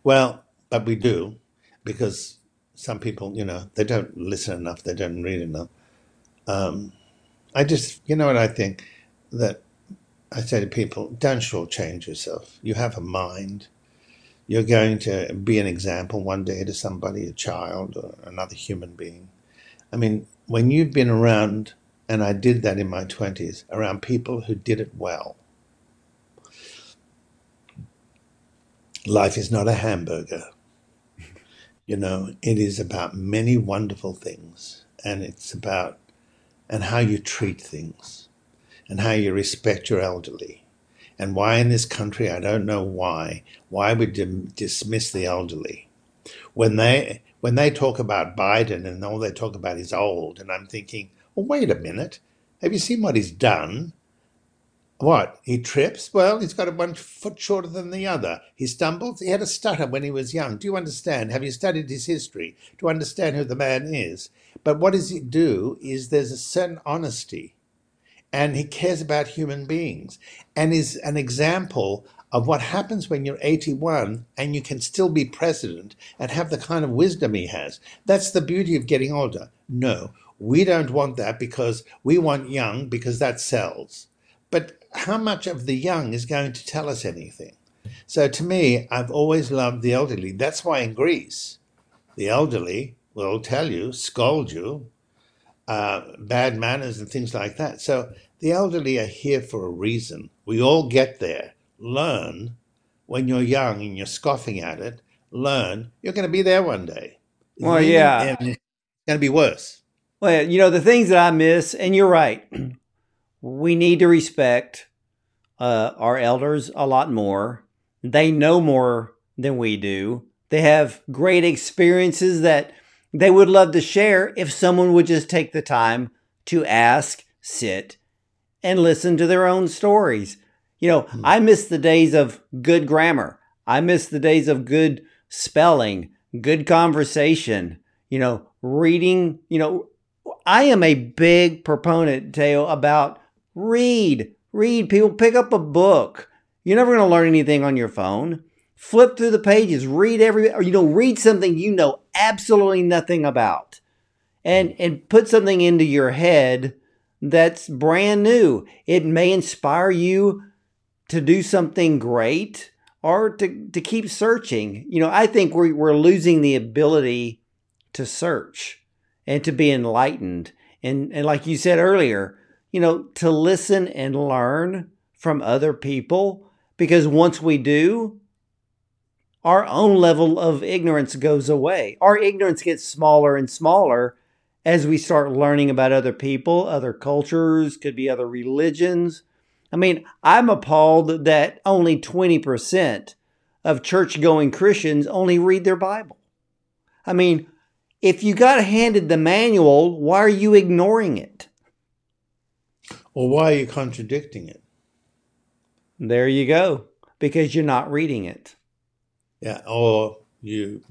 Well, but we do because some people, you know, they don't listen enough, they don't read enough. Um, I just, you know what I think? That I say to people, don't shortchange yourself. You have a mind. You're going to be an example one day to somebody, a child or another human being. I mean, when you've been around, and I did that in my 20s, around people who did it well, life is not a hamburger. You know, it is about many wonderful things, and it's about and how you treat things, and how you respect your elderly, and why in this country I don't know why why we dismiss the elderly when they when they talk about Biden and all they talk about is old, and I'm thinking, well, wait a minute, have you seen what he's done? What? He trips? Well, he's got a one foot shorter than the other. He stumbles. He had a stutter when he was young. Do you understand? Have you studied his history to understand who the man is? But what does he do is there's a certain honesty and he cares about human beings and is an example of what happens when you're 81 and you can still be president and have the kind of wisdom he has. That's the beauty of getting older. No, we don't want that because we want young because that sells. But how much of the young is going to tell us anything? So to me, I've always loved the elderly. That's why in Greece, the elderly will tell you, scold you, uh, bad manners and things like that. So the elderly are here for a reason. We all get there. Learn when you're young and you're scoffing at it. Learn you're going to be there one day. Well, yeah, and it's going to be worse. Well, you know the things that I miss, and you're right. [CLEARS THROAT] We need to respect uh, our elders a lot more. They know more than we do. They have great experiences that they would love to share if someone would just take the time to ask, sit, and listen to their own stories. You know, hmm. I miss the days of good grammar. I miss the days of good spelling, good conversation, you know, reading. You know, I am a big proponent, Thaao, about read, read. People pick up a book. You're never going to learn anything on your phone. Flip through the pages, read every, or you know, read something you know absolutely nothing about, and mm. and put something into your head that's brand new. It may inspire you to do something great or to, to keep searching. You know, I think we're, we're losing the ability to search and to be enlightened. And, and like you said earlier, you know, to listen and learn from other people because once we do, our own level of ignorance goes away. Our ignorance gets smaller and smaller as we start learning about other people, other cultures, could be other religions. I mean, I'm appalled that only 20% of church going Christians only read their Bible. I mean, if you got handed the manual, why are you ignoring it? Or why are you contradicting it? There you go, because you're not reading it. Yeah, or you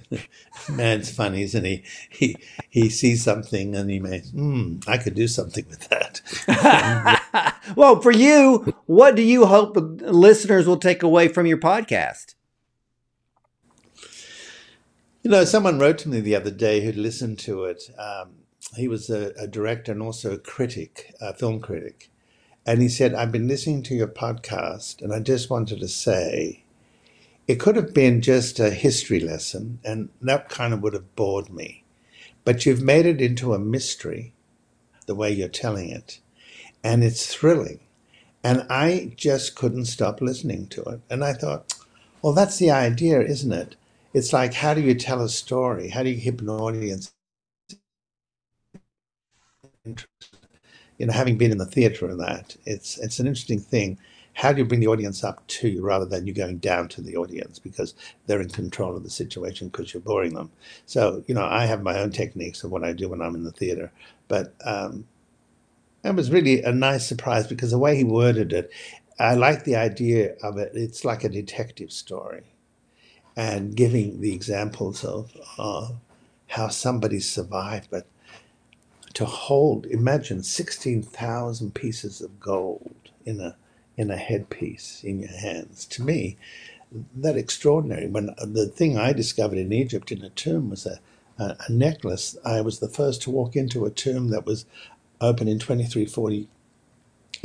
[LAUGHS] man's funny, isn't he? He he sees something and he may, hmm, I could do something with that. [LAUGHS] well, for you, what do you hope listeners will take away from your podcast? You know, someone wrote to me the other day who'd listened to it. Um, he was a, a, director and also a critic, a film critic. And he said, I've been listening to your podcast and I just wanted to say it could have been just a history lesson, and that kind of would have bored me. But you've made it into a mystery, the way you're telling it, and it's thrilling. And I just couldn't stop listening to it. And I thought, well, that's the idea, isn't it? It's like, how do you tell a story? How do you keep an audience? You know, having been in the theater and that, it's it's an interesting thing how do you bring the audience up to you rather than you going down to the audience because they're in control of the situation because you're boring them? So you know i have my own techniques of what i do when i'm in the theater but um, it was really a nice surprise because the way he worded it i like the idea of it it's like a detective story and giving the examples of uh, how somebody survived but to hold imagine 16000 pieces of gold in a in a headpiece in your hands. To me, that extraordinary. When uh, the thing I discovered in Egypt in a tomb was a, a, a necklace. I was the first to walk into a tomb that was open in 2340.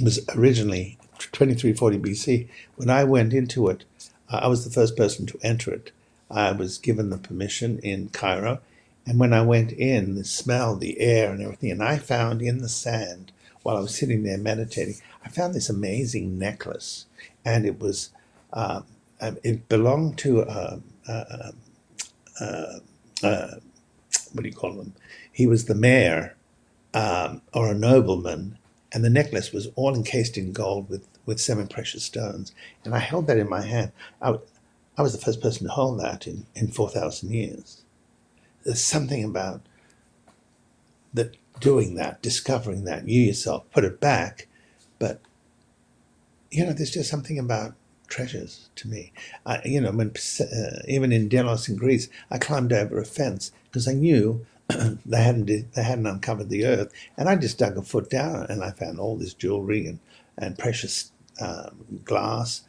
Was originally 2340 BC. When I went into it, I was the first person to enter it. I was given the permission in Cairo, and when I went in, the smell, the air, and everything, and I found in the sand while I was sitting there meditating, I found this amazing necklace, and it was uh, it belonged to a, a, a, a, what do you call him? He was the mayor um, or a nobleman, and the necklace was all encased in gold with with semi-precious stones. And I held that in my hand. I, I was the first person to hold that in, in 4,000 years. There's something about that doing that, discovering that, you yourself put it back, but you know, there's just something about treasures to me. I, you know, when uh, even in Delos in Greece, I climbed over a fence because I knew [CLEARS THROAT] they hadn't they hadn't uncovered the earth, and I just dug a foot down and I found all this jewelry and and precious um, glass,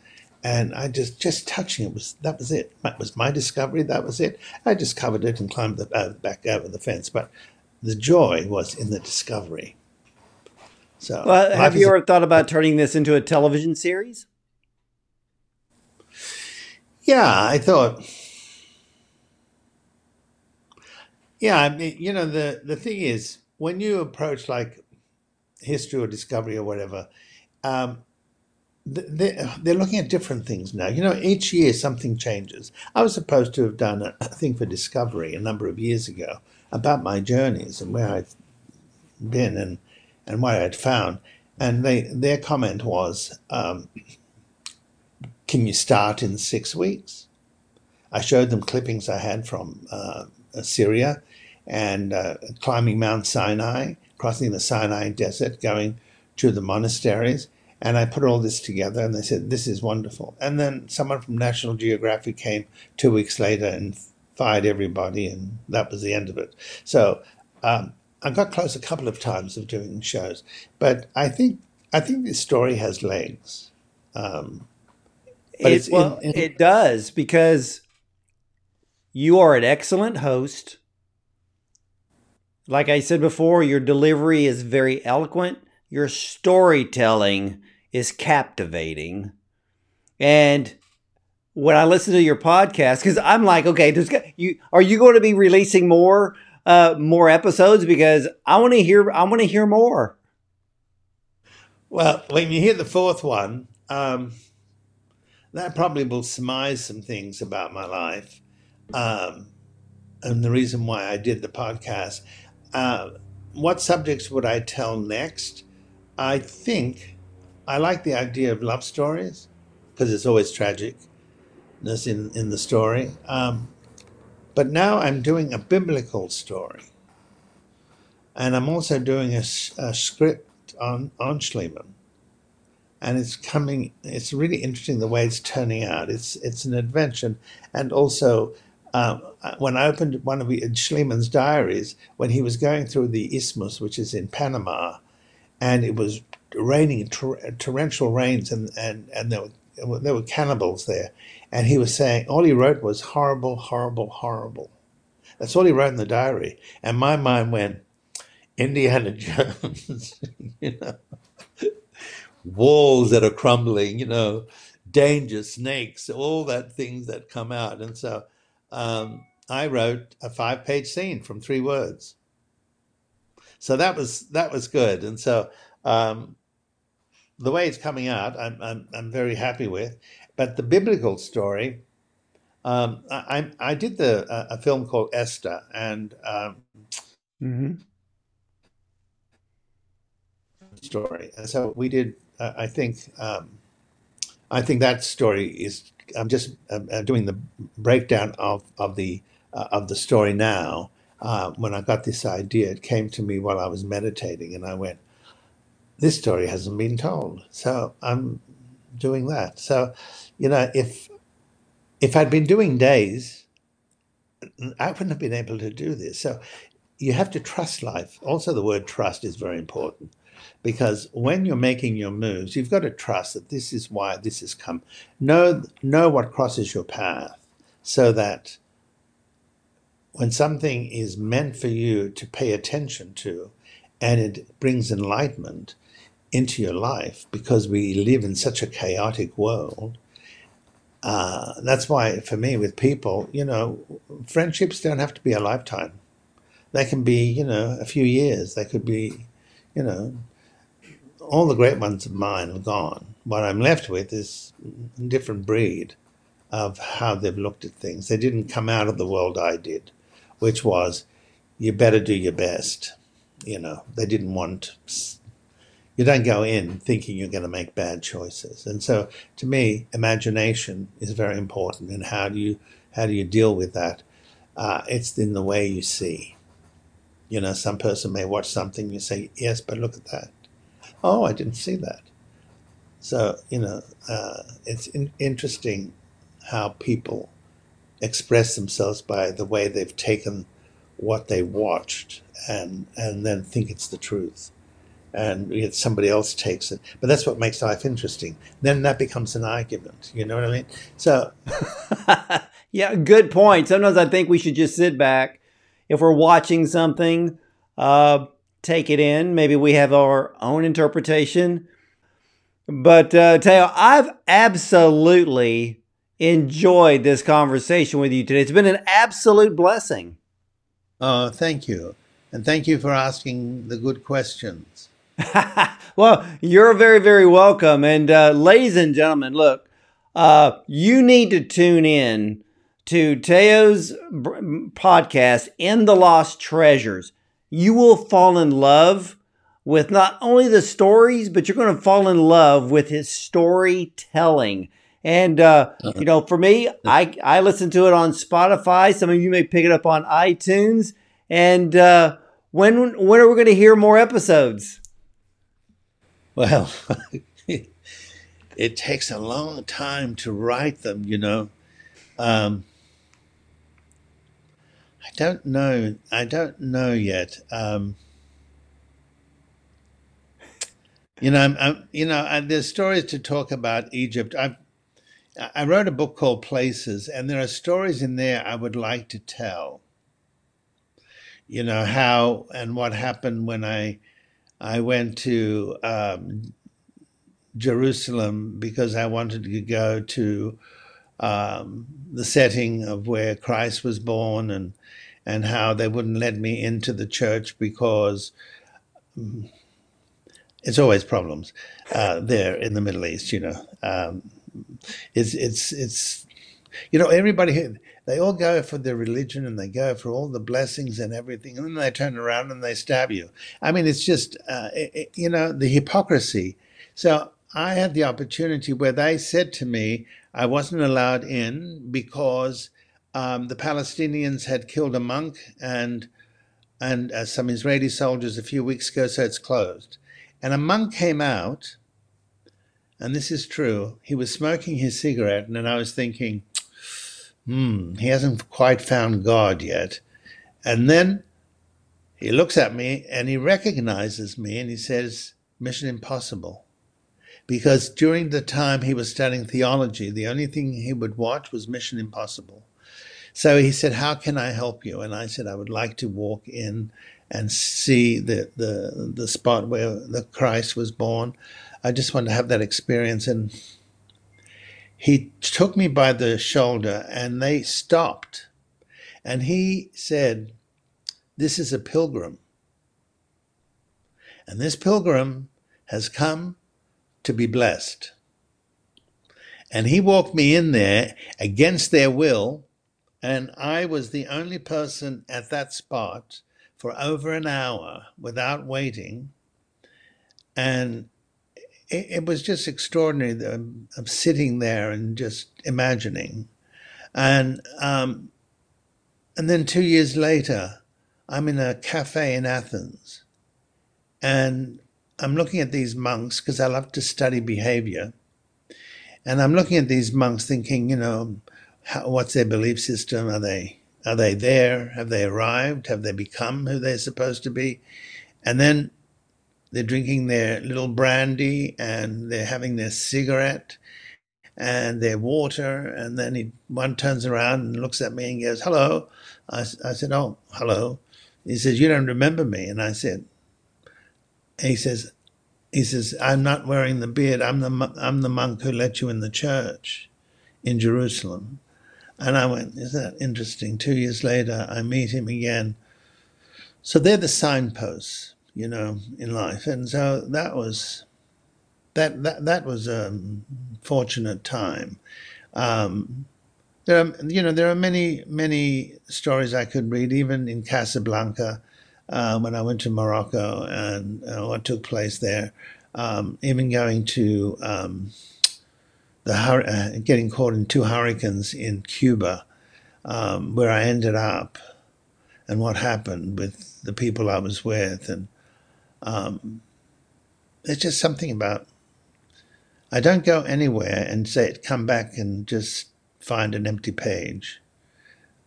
and I just just touching it was that was it. That was my discovery. That was it. I just covered it and climbed the, uh, back over the fence, but the joy was in the discovery. So, well, have you ever thought about turning this into a television series? Yeah, I thought. Yeah, I mean, you know, the the thing is, when you approach like history or discovery or whatever, um, they're, they're looking at different things now. You know, each year something changes. I was supposed to have done a, thing for Discovery a number of years ago about my journeys and where I've been and, and what I'd found. And they, their comment was, um, can you start in six weeks? I showed them clippings I had from uh, Syria and uh, climbing Mount Sinai, crossing the Sinai Desert, going to the monasteries and I put all this together and they said, This is wonderful. And then someone from National Geographic came two weeks later and fired everybody, and that was the end of it. So um, I got close a couple of times of doing shows, but I think I think this story has legs. Um, but it, well, in, in, it does because you are an excellent host. Like I said before, your delivery is very eloquent your storytelling is captivating. And when I listen to your podcast, because I'm like, okay, there's you are you going to be releasing more uh more episodes? Because I want to hear I want to hear more. Well, when you hear the fourth one, um, that probably will surmise some things about my life, um, and the reason why I did the podcast. Uh, what subjects would I tell next? I think I like the idea of love stories because it's always tragicness in, in the story. Um, but now I'm doing a biblical story. And I'm also doing a, a script on, on Schliemann. And it's coming, it's really interesting the way it's turning out. It's, it's an adventure. And also, um, when I opened one of Schliemann's diaries, when he was going through the Isthmus, which is in Panama, and it was raining tor- torrential rains, and and and there were there were cannibals there, and he was saying all he wrote was horrible, horrible, horrible. That's all he wrote in the diary, and my mind went, Indiana [LAUGHS] Jones, you know, walls that are crumbling, you know, danger, snakes, all that things that come out, and so. Um, I wrote a five-page scene from three words. So that was that was good, and so um, the way it's coming out, I'm, I'm I'm very happy with. But the biblical story, um, I, I did the uh, a film called Esther, and um, mm-hmm. story, and so we did. Uh, I think um, I think that story is. I'm just uh, doing the breakdown of of the uh, of the story now, uh, when I got this idea, it came to me while I was meditating, and I went, "This story hasn't been told." So I'm doing that. So, you know, if if I'd been doing days, I wouldn't have been able to do this. So you have to trust life. Also, the word trust is very important because when you're making your moves, you've got to trust that this is why this has come. Know know what crosses your path, so that when something is meant for you to pay attention to and it brings enlightenment into your life because we live in such a chaotic world. Uh, that's why, for me, with people, you know, friendships don't have to be a lifetime. They can be, you know, a few years. They could be, you know, all the great ones of mine are gone. What I'm left with is a different breed of how they've looked at things. They didn't come out of the world I did which was you better do your best. You know, they didn't want you don't go in thinking you're going to make bad choices. And so to me, imagination is very important. And how do you how do you deal with that? Uh, it's in the way you see. You know, some person may watch something, and you say, yes, but look at that. Oh, I didn't see that. So you know, uh, it's in- interesting how people express themselves by the way they've taken what they watched and and then think it's the truth and somebody else takes it but that's what makes life interesting then that becomes an argument you know what i mean so [LAUGHS] yeah good point sometimes i think we should just sit back if we're watching something uh, take it in maybe we have our own interpretation but uh, Thaao, I've absolutely enjoyed this conversation with you today. It's been an absolute blessing. Oh, thank you. And thank you for asking the good questions. [LAUGHS] well, you're very, very welcome. And uh, ladies and gentlemen, look, uh, you need to tune in to Thaao's podcast, In the Lost Treasures. You will fall in love with not only the stories, but you're going to fall in love with his storytelling. And uh, uh-huh. you know, for me, I I listen to it on Spotify. Some of you may pick it up on iTunes. And uh, when when are we going to hear more episodes? Well, [LAUGHS] it takes a long time to write them. You know, um, I don't know. I don't know yet. Um, you know, I'm, I'm, you know, there's stories to talk about Egypt. I've I wrote a book called Places, and there are stories in there I would like to tell. You know how and what happened when I I went to um, Jerusalem because I wanted to go to um, the setting of where Christ was born, and and how they wouldn't let me into the church because um, it's always problems uh, there in the Middle East. You know. Um, it's it's it's you know everybody they all go for their religion and they go for all the blessings and everything and then they turn around and they stab you. I mean it's just uh, it, you know the hypocrisy. So i had the opportunity where they said to me i wasn't allowed in because um, the palestinians had killed a monk and and uh, some israeli soldiers a few weeks ago so it's closed. And a monk came out and this is true, he was smoking his cigarette, and I was thinking, hmm, he hasn't quite found God yet. And then he looks at me and he recognizes me and he says, Mission Impossible. Because during the time he was studying theology, the only thing he would watch was Mission Impossible. So he said, How can I help you? And I said, I would like to walk in and see the, the, the spot where the Christ was born. I just want to have that experience. And he took me by the shoulder and they stopped. And he said, This is a pilgrim. And this pilgrim has come to be blessed. And he walked me in there against their will. And I was the only person at that spot for over an hour without waiting. And it, it was just extraordinary. I'm sitting there and just imagining, and um, and then two years later, I'm in a cafe in Athens, and I'm looking at these monks because I love to study behavior, and I'm looking at these monks, thinking, you know, how, what's their belief system? Are they are they there? Have they arrived? Have they become who they're supposed to be? And then they're drinking their little brandy and they're having their cigarette and their water. And then he, one turns around and looks at me and goes, Hello. I, I said, Oh, hello. He says, You don't remember me. And I said, He says, he says, I'm not wearing the beard. I'm the, I'm the monk who let you in the church in Jerusalem. And I went, Isn't that interesting? Two years later, I meet him again. So they're the signposts you know, in life. And so that was that that that was a fortunate time. Um, there are, you know, there are many many stories I could read, even in Casablanca, uh, when I went to Morocco and uh, what took place there. Um, even going to um, the uh, getting caught in two hurricanes in Cuba, um, where I ended up, and what happened with the people I was with, and um, there's just something about I don't go anywhere and say, it. come back and just find an empty page.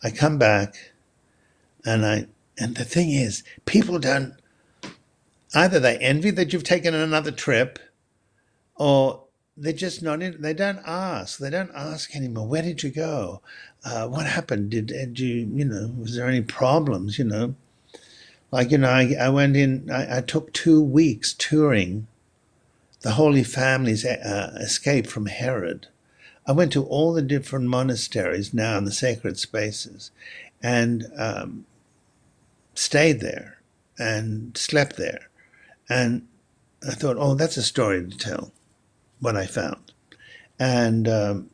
I come back and I, and the thing is, people don't, either they envy that you've taken another trip or they're just not in, they don't ask. They don't ask anymore. Where did you go? Uh, what happened? Did, did you, you know, was there any problems, you know? Like, you know, I, I went in, I, I took two weeks touring the Holy Family's uh, escape from Herod. I went to all the different monasteries now in the sacred spaces and um, stayed there and slept there. And I thought, oh, that's a story to tell, what I found. And, um,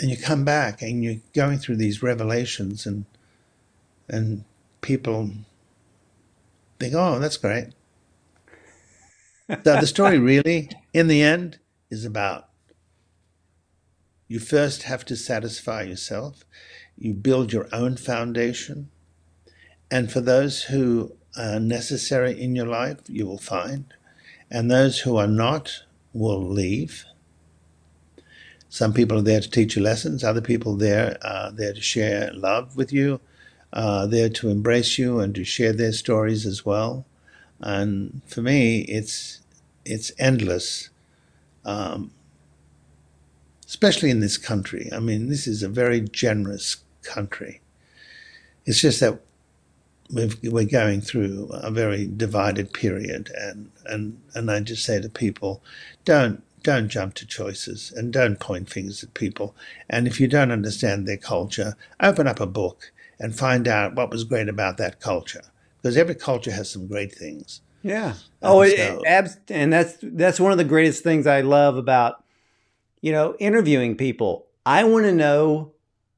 and you come back and you're going through these revelations and, and people think, oh, that's great. so the story [LAUGHS] really, in the end, is about you first have to satisfy yourself. You build your own foundation. And for those who are necessary in your life, you will find. And those who are not will leave. Some people are there to teach you lessons. Other people there are there to share love with you, uh, there to embrace you and to share their stories as well. And for me, it's it's endless, um, especially in this country. I mean, this is a very generous country. It's just that we are going through a very divided period, and, and and I just say to people, don't don't jump to choices and don't point fingers at people. And if you don't understand their culture, open up a book and find out what was great about that culture, because every culture has some great things. Yeah. Oh, it, it, and that's that's one of the greatest things I love about you know interviewing people. I want to know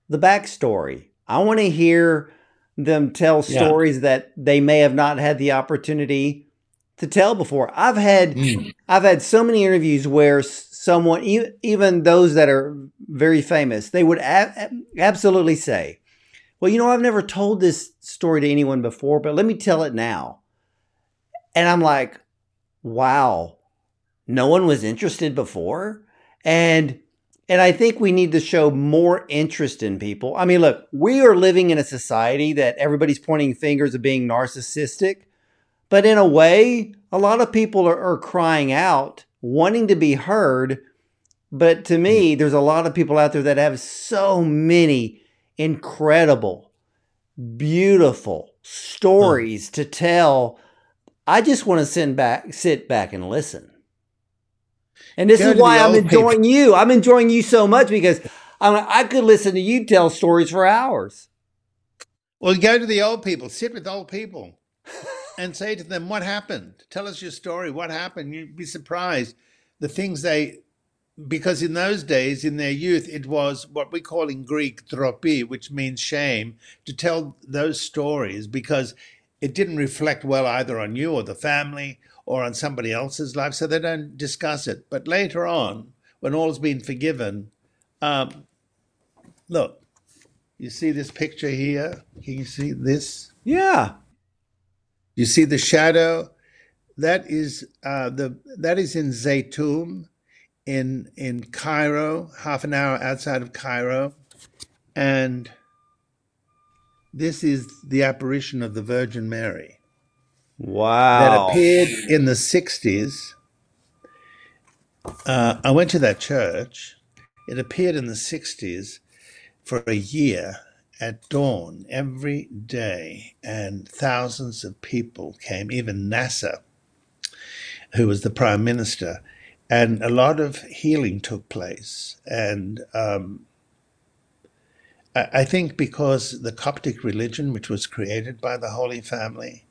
the backstory. I want to hear them tell stories yeah. that they may have not had the opportunity to tell before. I've had mm. I've had so many interviews where someone even those that are very famous, they would a- absolutely say, "Well, you know, I've never told this story to anyone before, but let me tell it now." And I'm like, wow, no one was interested before. And and I think we need to show more interest in people. I mean, look, we are living in a society that everybody's pointing fingers of being narcissistic. But in a way, a lot of people are, are crying out, wanting to be heard. But to me, there's a lot of people out there that have so many incredible, beautiful stories huh. to tell I just want to sit back, sit back and listen. And this Go is why I'm enjoying people. you. I'm enjoying you so much because I, I could listen to you tell stories for hours. Well, go to the old people, sit with old people, and say to them, "What happened? Tell us your story. What happened?" You'd be surprised the things they, because in those days, in their youth, it was what we call in Greek "dropi," which means shame, to tell those stories because it didn't reflect well either on you or the family or on somebody else's life, so they don't discuss it. But later on, when all's been forgiven, um, look, you see this picture here? Can you see this? Yeah. You see the shadow? That is uh, the that is in Zaytun, in in Cairo, half an hour outside of Cairo, and this is the apparition of the Virgin Mary. Wow. That appeared in the 60s. Uh, I went to that church. It appeared in the 60s for a year at dawn every day, and thousands of people came, even Nasser, who was the prime minister, and a lot of healing took place. And um, I think because the Coptic religion, which was created by the Holy Family,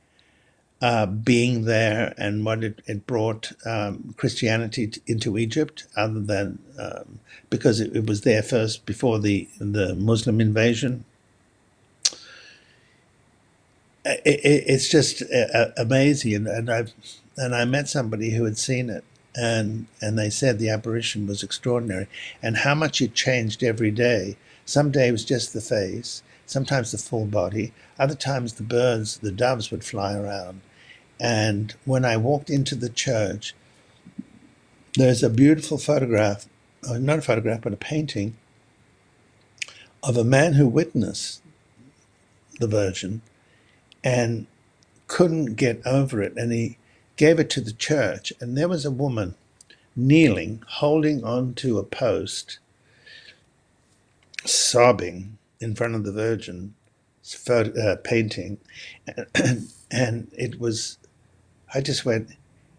uh, being there and what it, it brought um, Christianity t- into Egypt, other than um, because it, it, was there first before the the Muslim invasion. It, it's just uh, amazing, and, and I and I met somebody who had seen it, and and they said the apparition was extraordinary, and how much it changed every day some days just the face, sometimes the full body, other times the birds, the doves would fly around. And when I walked into the church, there's a beautiful photograph, uh, not a photograph, but a painting of a man who witnessed the Virgin and couldn't get over it. And he gave it to the church. And there was a woman kneeling, holding on to a post, sobbing in front of the Virgin uh, painting. And, [CLEARS THROAT] and it was, I just went,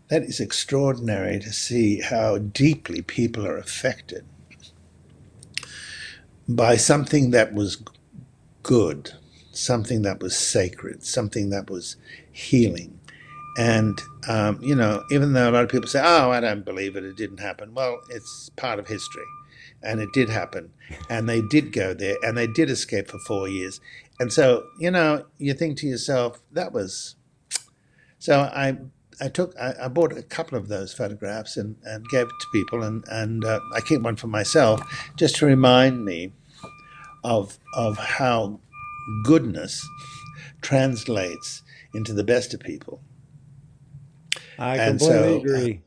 that is extraordinary to see how deeply people are affected by something that was good, something that was sacred, something that was healing. And, um, you know, even though a lot of people say, oh, I don't believe it, it didn't happen. Well, it's part of history. And it did happen. And they did go there and they did escape for four years. And so, you know, you think to yourself, that was. So I I took I, I, bought a couple of those photographs and, and gave it to people and and uh, I keep one for myself just to remind me of of how goodness translates into the best of people. I and completely so, uh, agree. Uh,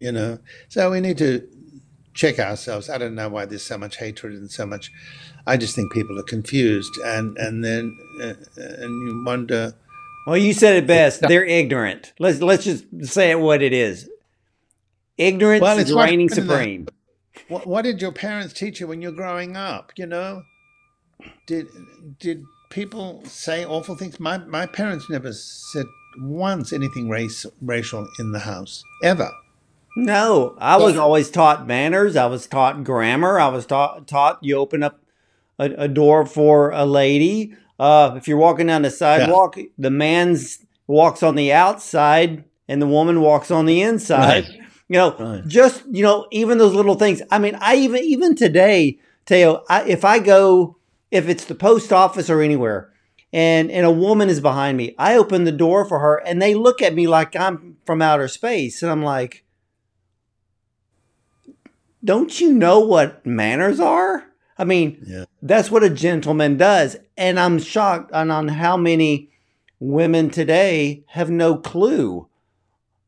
you know, so we need to check ourselves. I don't know why there's so much hatred and so much. I just think people are confused, and and then uh, and you wonder. Well, you said it best. They're ignorant. Let's let's just say it what it is. Ignorance well, is reigning supreme. What, what did your parents teach you when you're growing up? You know, did did people say awful things? My my parents never said once anything race racial in the house ever. No, I was always taught manners. I was taught grammar. I was taught taught you open up a, a door for a lady. Uh, if you're walking down the sidewalk, yeah. the man's walks on the outside and the woman walks on the inside. Right. You know, right. just you know, even those little things. I mean, I even even today, Thaao, I, if I go, if it's the post office or anywhere, and and a woman is behind me, I open the door for her, and they look at me like I'm from outer space, and I'm like, don't you know what manners are? I mean, yeah. that's what a gentleman does, and I'm shocked on, on how many women today have no clue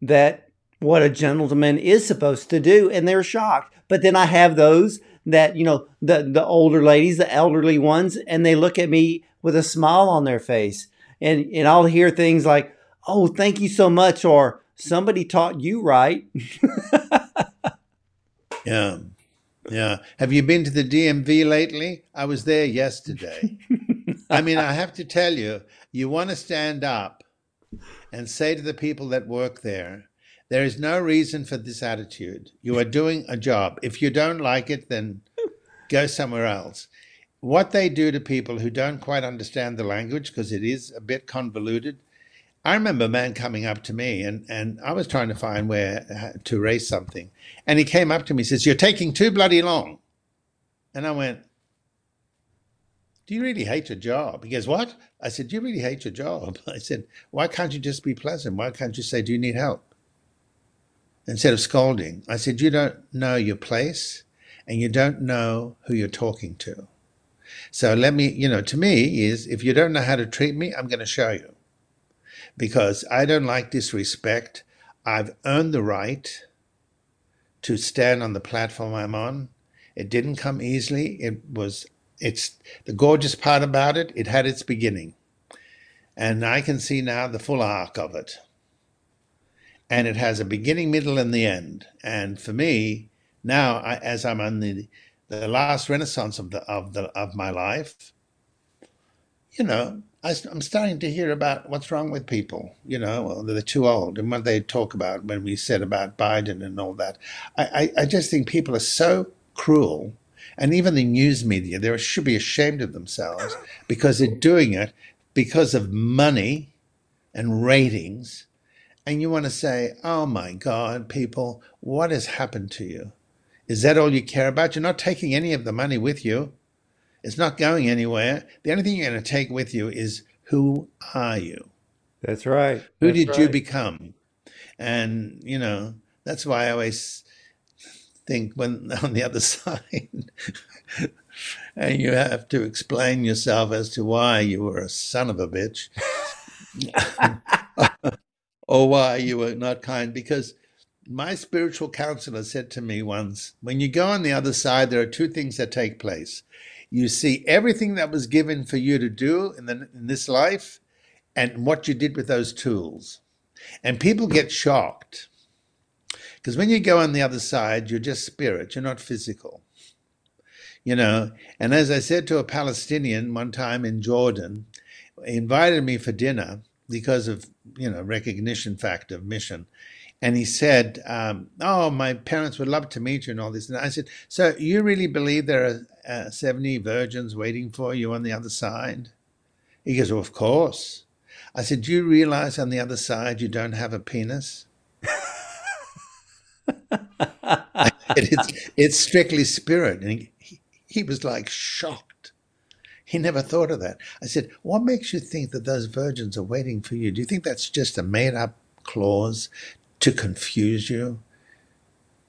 that what a gentleman is supposed to do and they're shocked but then i have those that you know the the older ladies the elderly ones and they look at me with a smile on their face and and i'll hear things like oh thank you so much or somebody taught you right [LAUGHS] yeah yeah have you been to the dmv lately i was there yesterday i mean i have to tell you you want to stand up and say to the people that work there there is no reason for this attitude. You are doing a job. If you don't like it, then go somewhere else. What they do to people who don't quite understand the language, because it is a bit convoluted. I remember a man coming up to me, and, and I was trying to find where uh, to raise something. And he came up to me and says, You're taking too bloody long. And I went, Do you really hate your job? He goes, What? I said, Do you really hate your job? [LAUGHS] I said, Why can't you just be pleasant? Why can't you say, Do you need help? instead of scolding. I said, You don't know your place and you don't know who you're talking to. So let me, you know, to me is if you don't know how to treat me, I'm going to show you. Because I don't like disrespect. I've earned the right to stand on the platform I'm on. It didn't come easily. It was, it's the gorgeous part about it, it had its beginning. And I can see now the full arc of it and it has a beginning, middle, and the end. And for me, now I, as I'm on the the last renaissance of the of the of my life, you know, I, am starting to hear about what's wrong with people. You know, they're too old, and what they talk about when we said about Biden and all that. I, I, I just think people are so cruel, and even the news media, they should be ashamed of themselves because they're doing it because of money and ratings and you want to say, oh my God, people, what has happened to you? Is that all you care about? You're not taking any of the money with you. It's not going anywhere. The only thing you're going to take with you is who are you? That's right. Who that's did right. you become? And, you know, that's why I always think when [LAUGHS] on the other side, [LAUGHS] and you have to explain yourself as to why you were a son of a bitch. [LAUGHS] or why you were not kind because my spiritual counselor said to me once when you go on the other side, there are two things that take place. You see everything that was given for you to do in, the, in this life and what you did with those tools. And people get shocked because when you go on the other side, you're just spirit, you're not physical. You know, and as I said to a Palestinian one time in Jordan, invited me for dinner because of, you know, recognition factor of mission. And he said, um, Oh, my parents would love to meet you and all this. And I said, So you really believe there are uh, 70 virgins waiting for you on the other side? He goes, well, Of course. I said, Do you realize on the other side you don't have a penis? it's, it's strictly spirit. And he, he was like shocked. He never thought of that. I said, What makes you think that those virgins are waiting for you? Do you think that's just a made up clause to confuse you?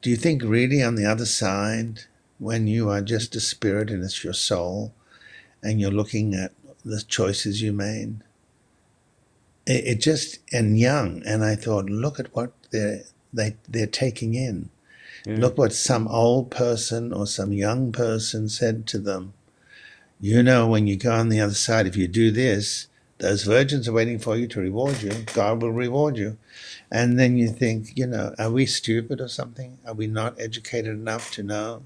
Do you think really on the other side, when you are just a spirit and it's your soul, and you're looking at the choices you made? It, it just, and young, and I thought, look at what they're, they, they're taking in. Yeah. Look what some old person or some young person said to them. You know, when you go on the other side, if you do this, those virgins are waiting for you to reward you. God will reward you. And then you think, you know, are we stupid or something? Are we not educated enough to know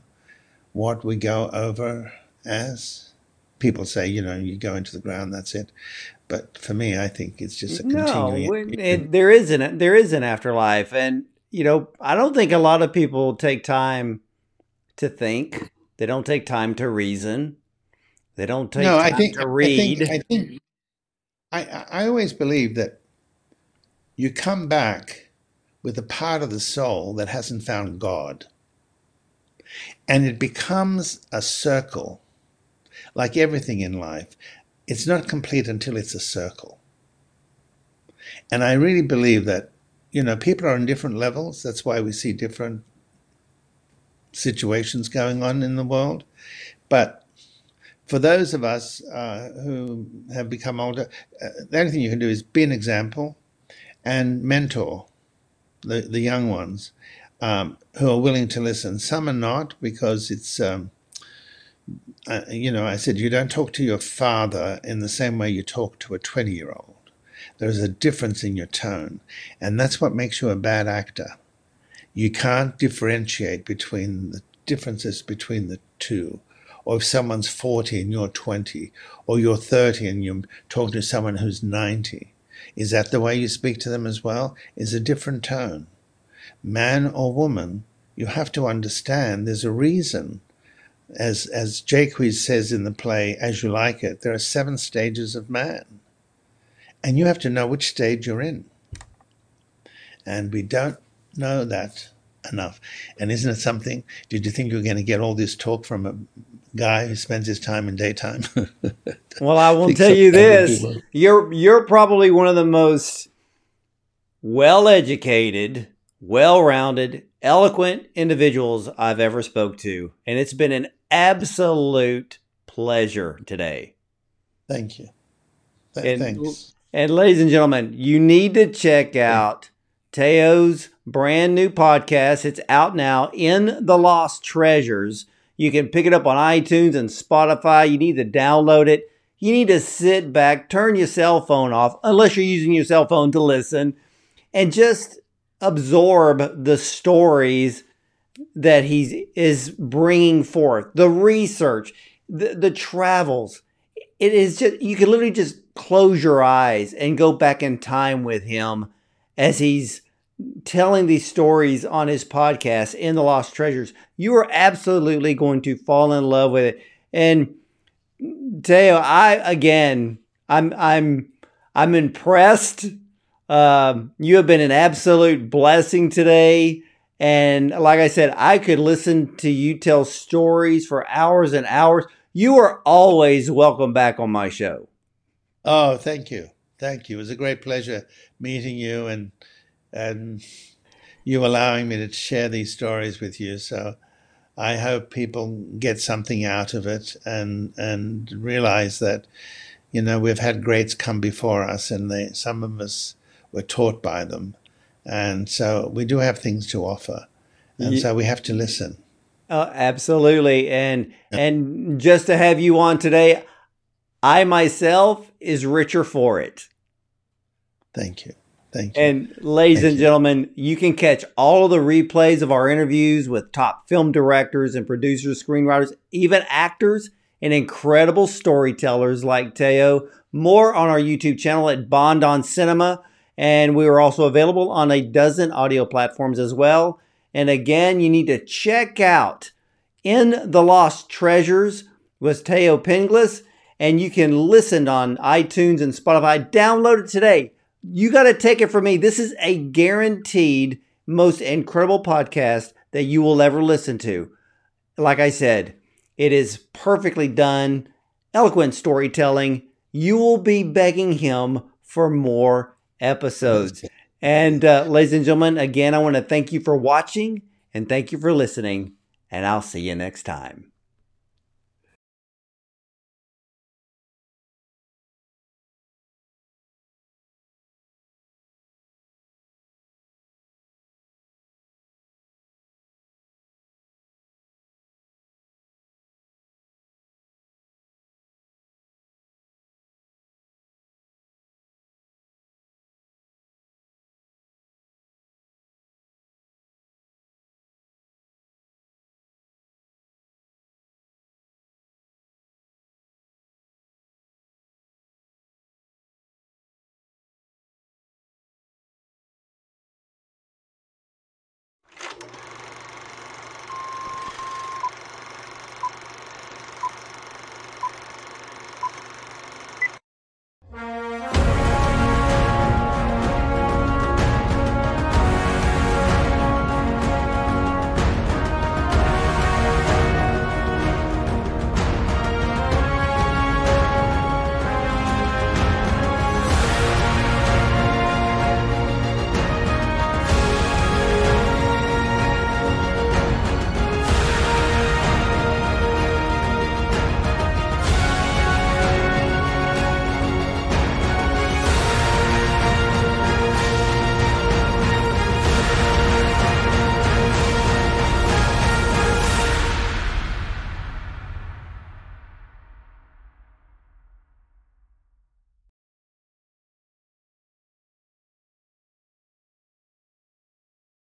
what we go over as? People say, you know, you go into the ground, that's it. But for me, I think it's just a continuing. No, it, there isn't. There is an afterlife, and you know, I don't think a lot of people take time to think. They don't take time to reason. They don't take no, time I think, to read. I think, I think I, I always believe that you come back with a part of the soul that hasn't found God. And it becomes a circle, like everything in life. It's not complete until it's a circle. And I really believe that you know, people are on different levels. That's why we see different situations going on in the world. But for those of us uh, who have become older, uh, the only thing you can do is be an example and mentor the, the young ones um, who are willing to listen. Some are not because it's, um, uh, you know, I said, you don't talk to your father in the same way you talk to a 20 year old. There's a difference in your tone. And that's what makes you a bad actor. You can't differentiate between the differences between the two. Or if someone's 40 and you're 20, or you're 30 and you're talking to someone who's 90, is that the way you speak to them as well? Is a different tone. Man or woman, you have to understand there's a reason. As, as Jaques says in the play, As You Like It, there are seven stages of man. And you have to know which stage you're in. And we don't know that enough. And isn't it something? Did you think you were going to get all this talk from a guy who spends his time in daytime? [LAUGHS] well, I will tell you this: you're you're probably one of the most well-educated, well-rounded, eloquent individuals I've ever spoke to, and it's been an absolute pleasure today. Thank you. Th- and thanks. And ladies and gentlemen, you need to check out Thaao's brand new podcast. It's out now in the Lost Treasures. You can pick it up on iTunes and Spotify. You need to download it. You need to sit back, turn your cell phone off, unless you're using your cell phone to listen, and just absorb the stories that he is bringing forth, the research, the, the travels. It is just, you can literally just close your eyes and go back in time with him as he's telling these stories on his podcast in the lost treasures you are absolutely going to fall in love with it and Thaao, I again, I'm I'm I'm impressed. Um, you have been an absolute blessing today, and like I said, I could listen to you tell stories for hours and hours. You are always welcome back on my show. Oh, thank you. Thank you. It was a great pleasure meeting you and and you allowing me to share these stories with you. So I hope people get something out of it and and realize that you know we've had greats come before us and they some of us were taught by them And so we do have things to offer. And so we have to listen. Oh, absolutely. And and just to have you on today, I myself is richer for it. Thank you. Thank you. And ladies Thank and you. gentlemen, you can catch all of the replays of our interviews with top film directors and producers, screenwriters, even actors and incredible storytellers like Thaao. More on our YouTube channel at Bond on Cinema. And we are also available on a dozen audio platforms as well. And again, you need to check out In the Lost Treasures with Thaao Penghlis. And you can listen on iTunes and Spotify. Download it today. You got to take it from me. This is a guaranteed most incredible podcast that you will ever listen to. Like I said, it is perfectly done, eloquent storytelling. You will be begging him for more episodes. And uh, ladies and gentlemen, again, I want to thank you for watching and thank you for listening. And I'll see you next time.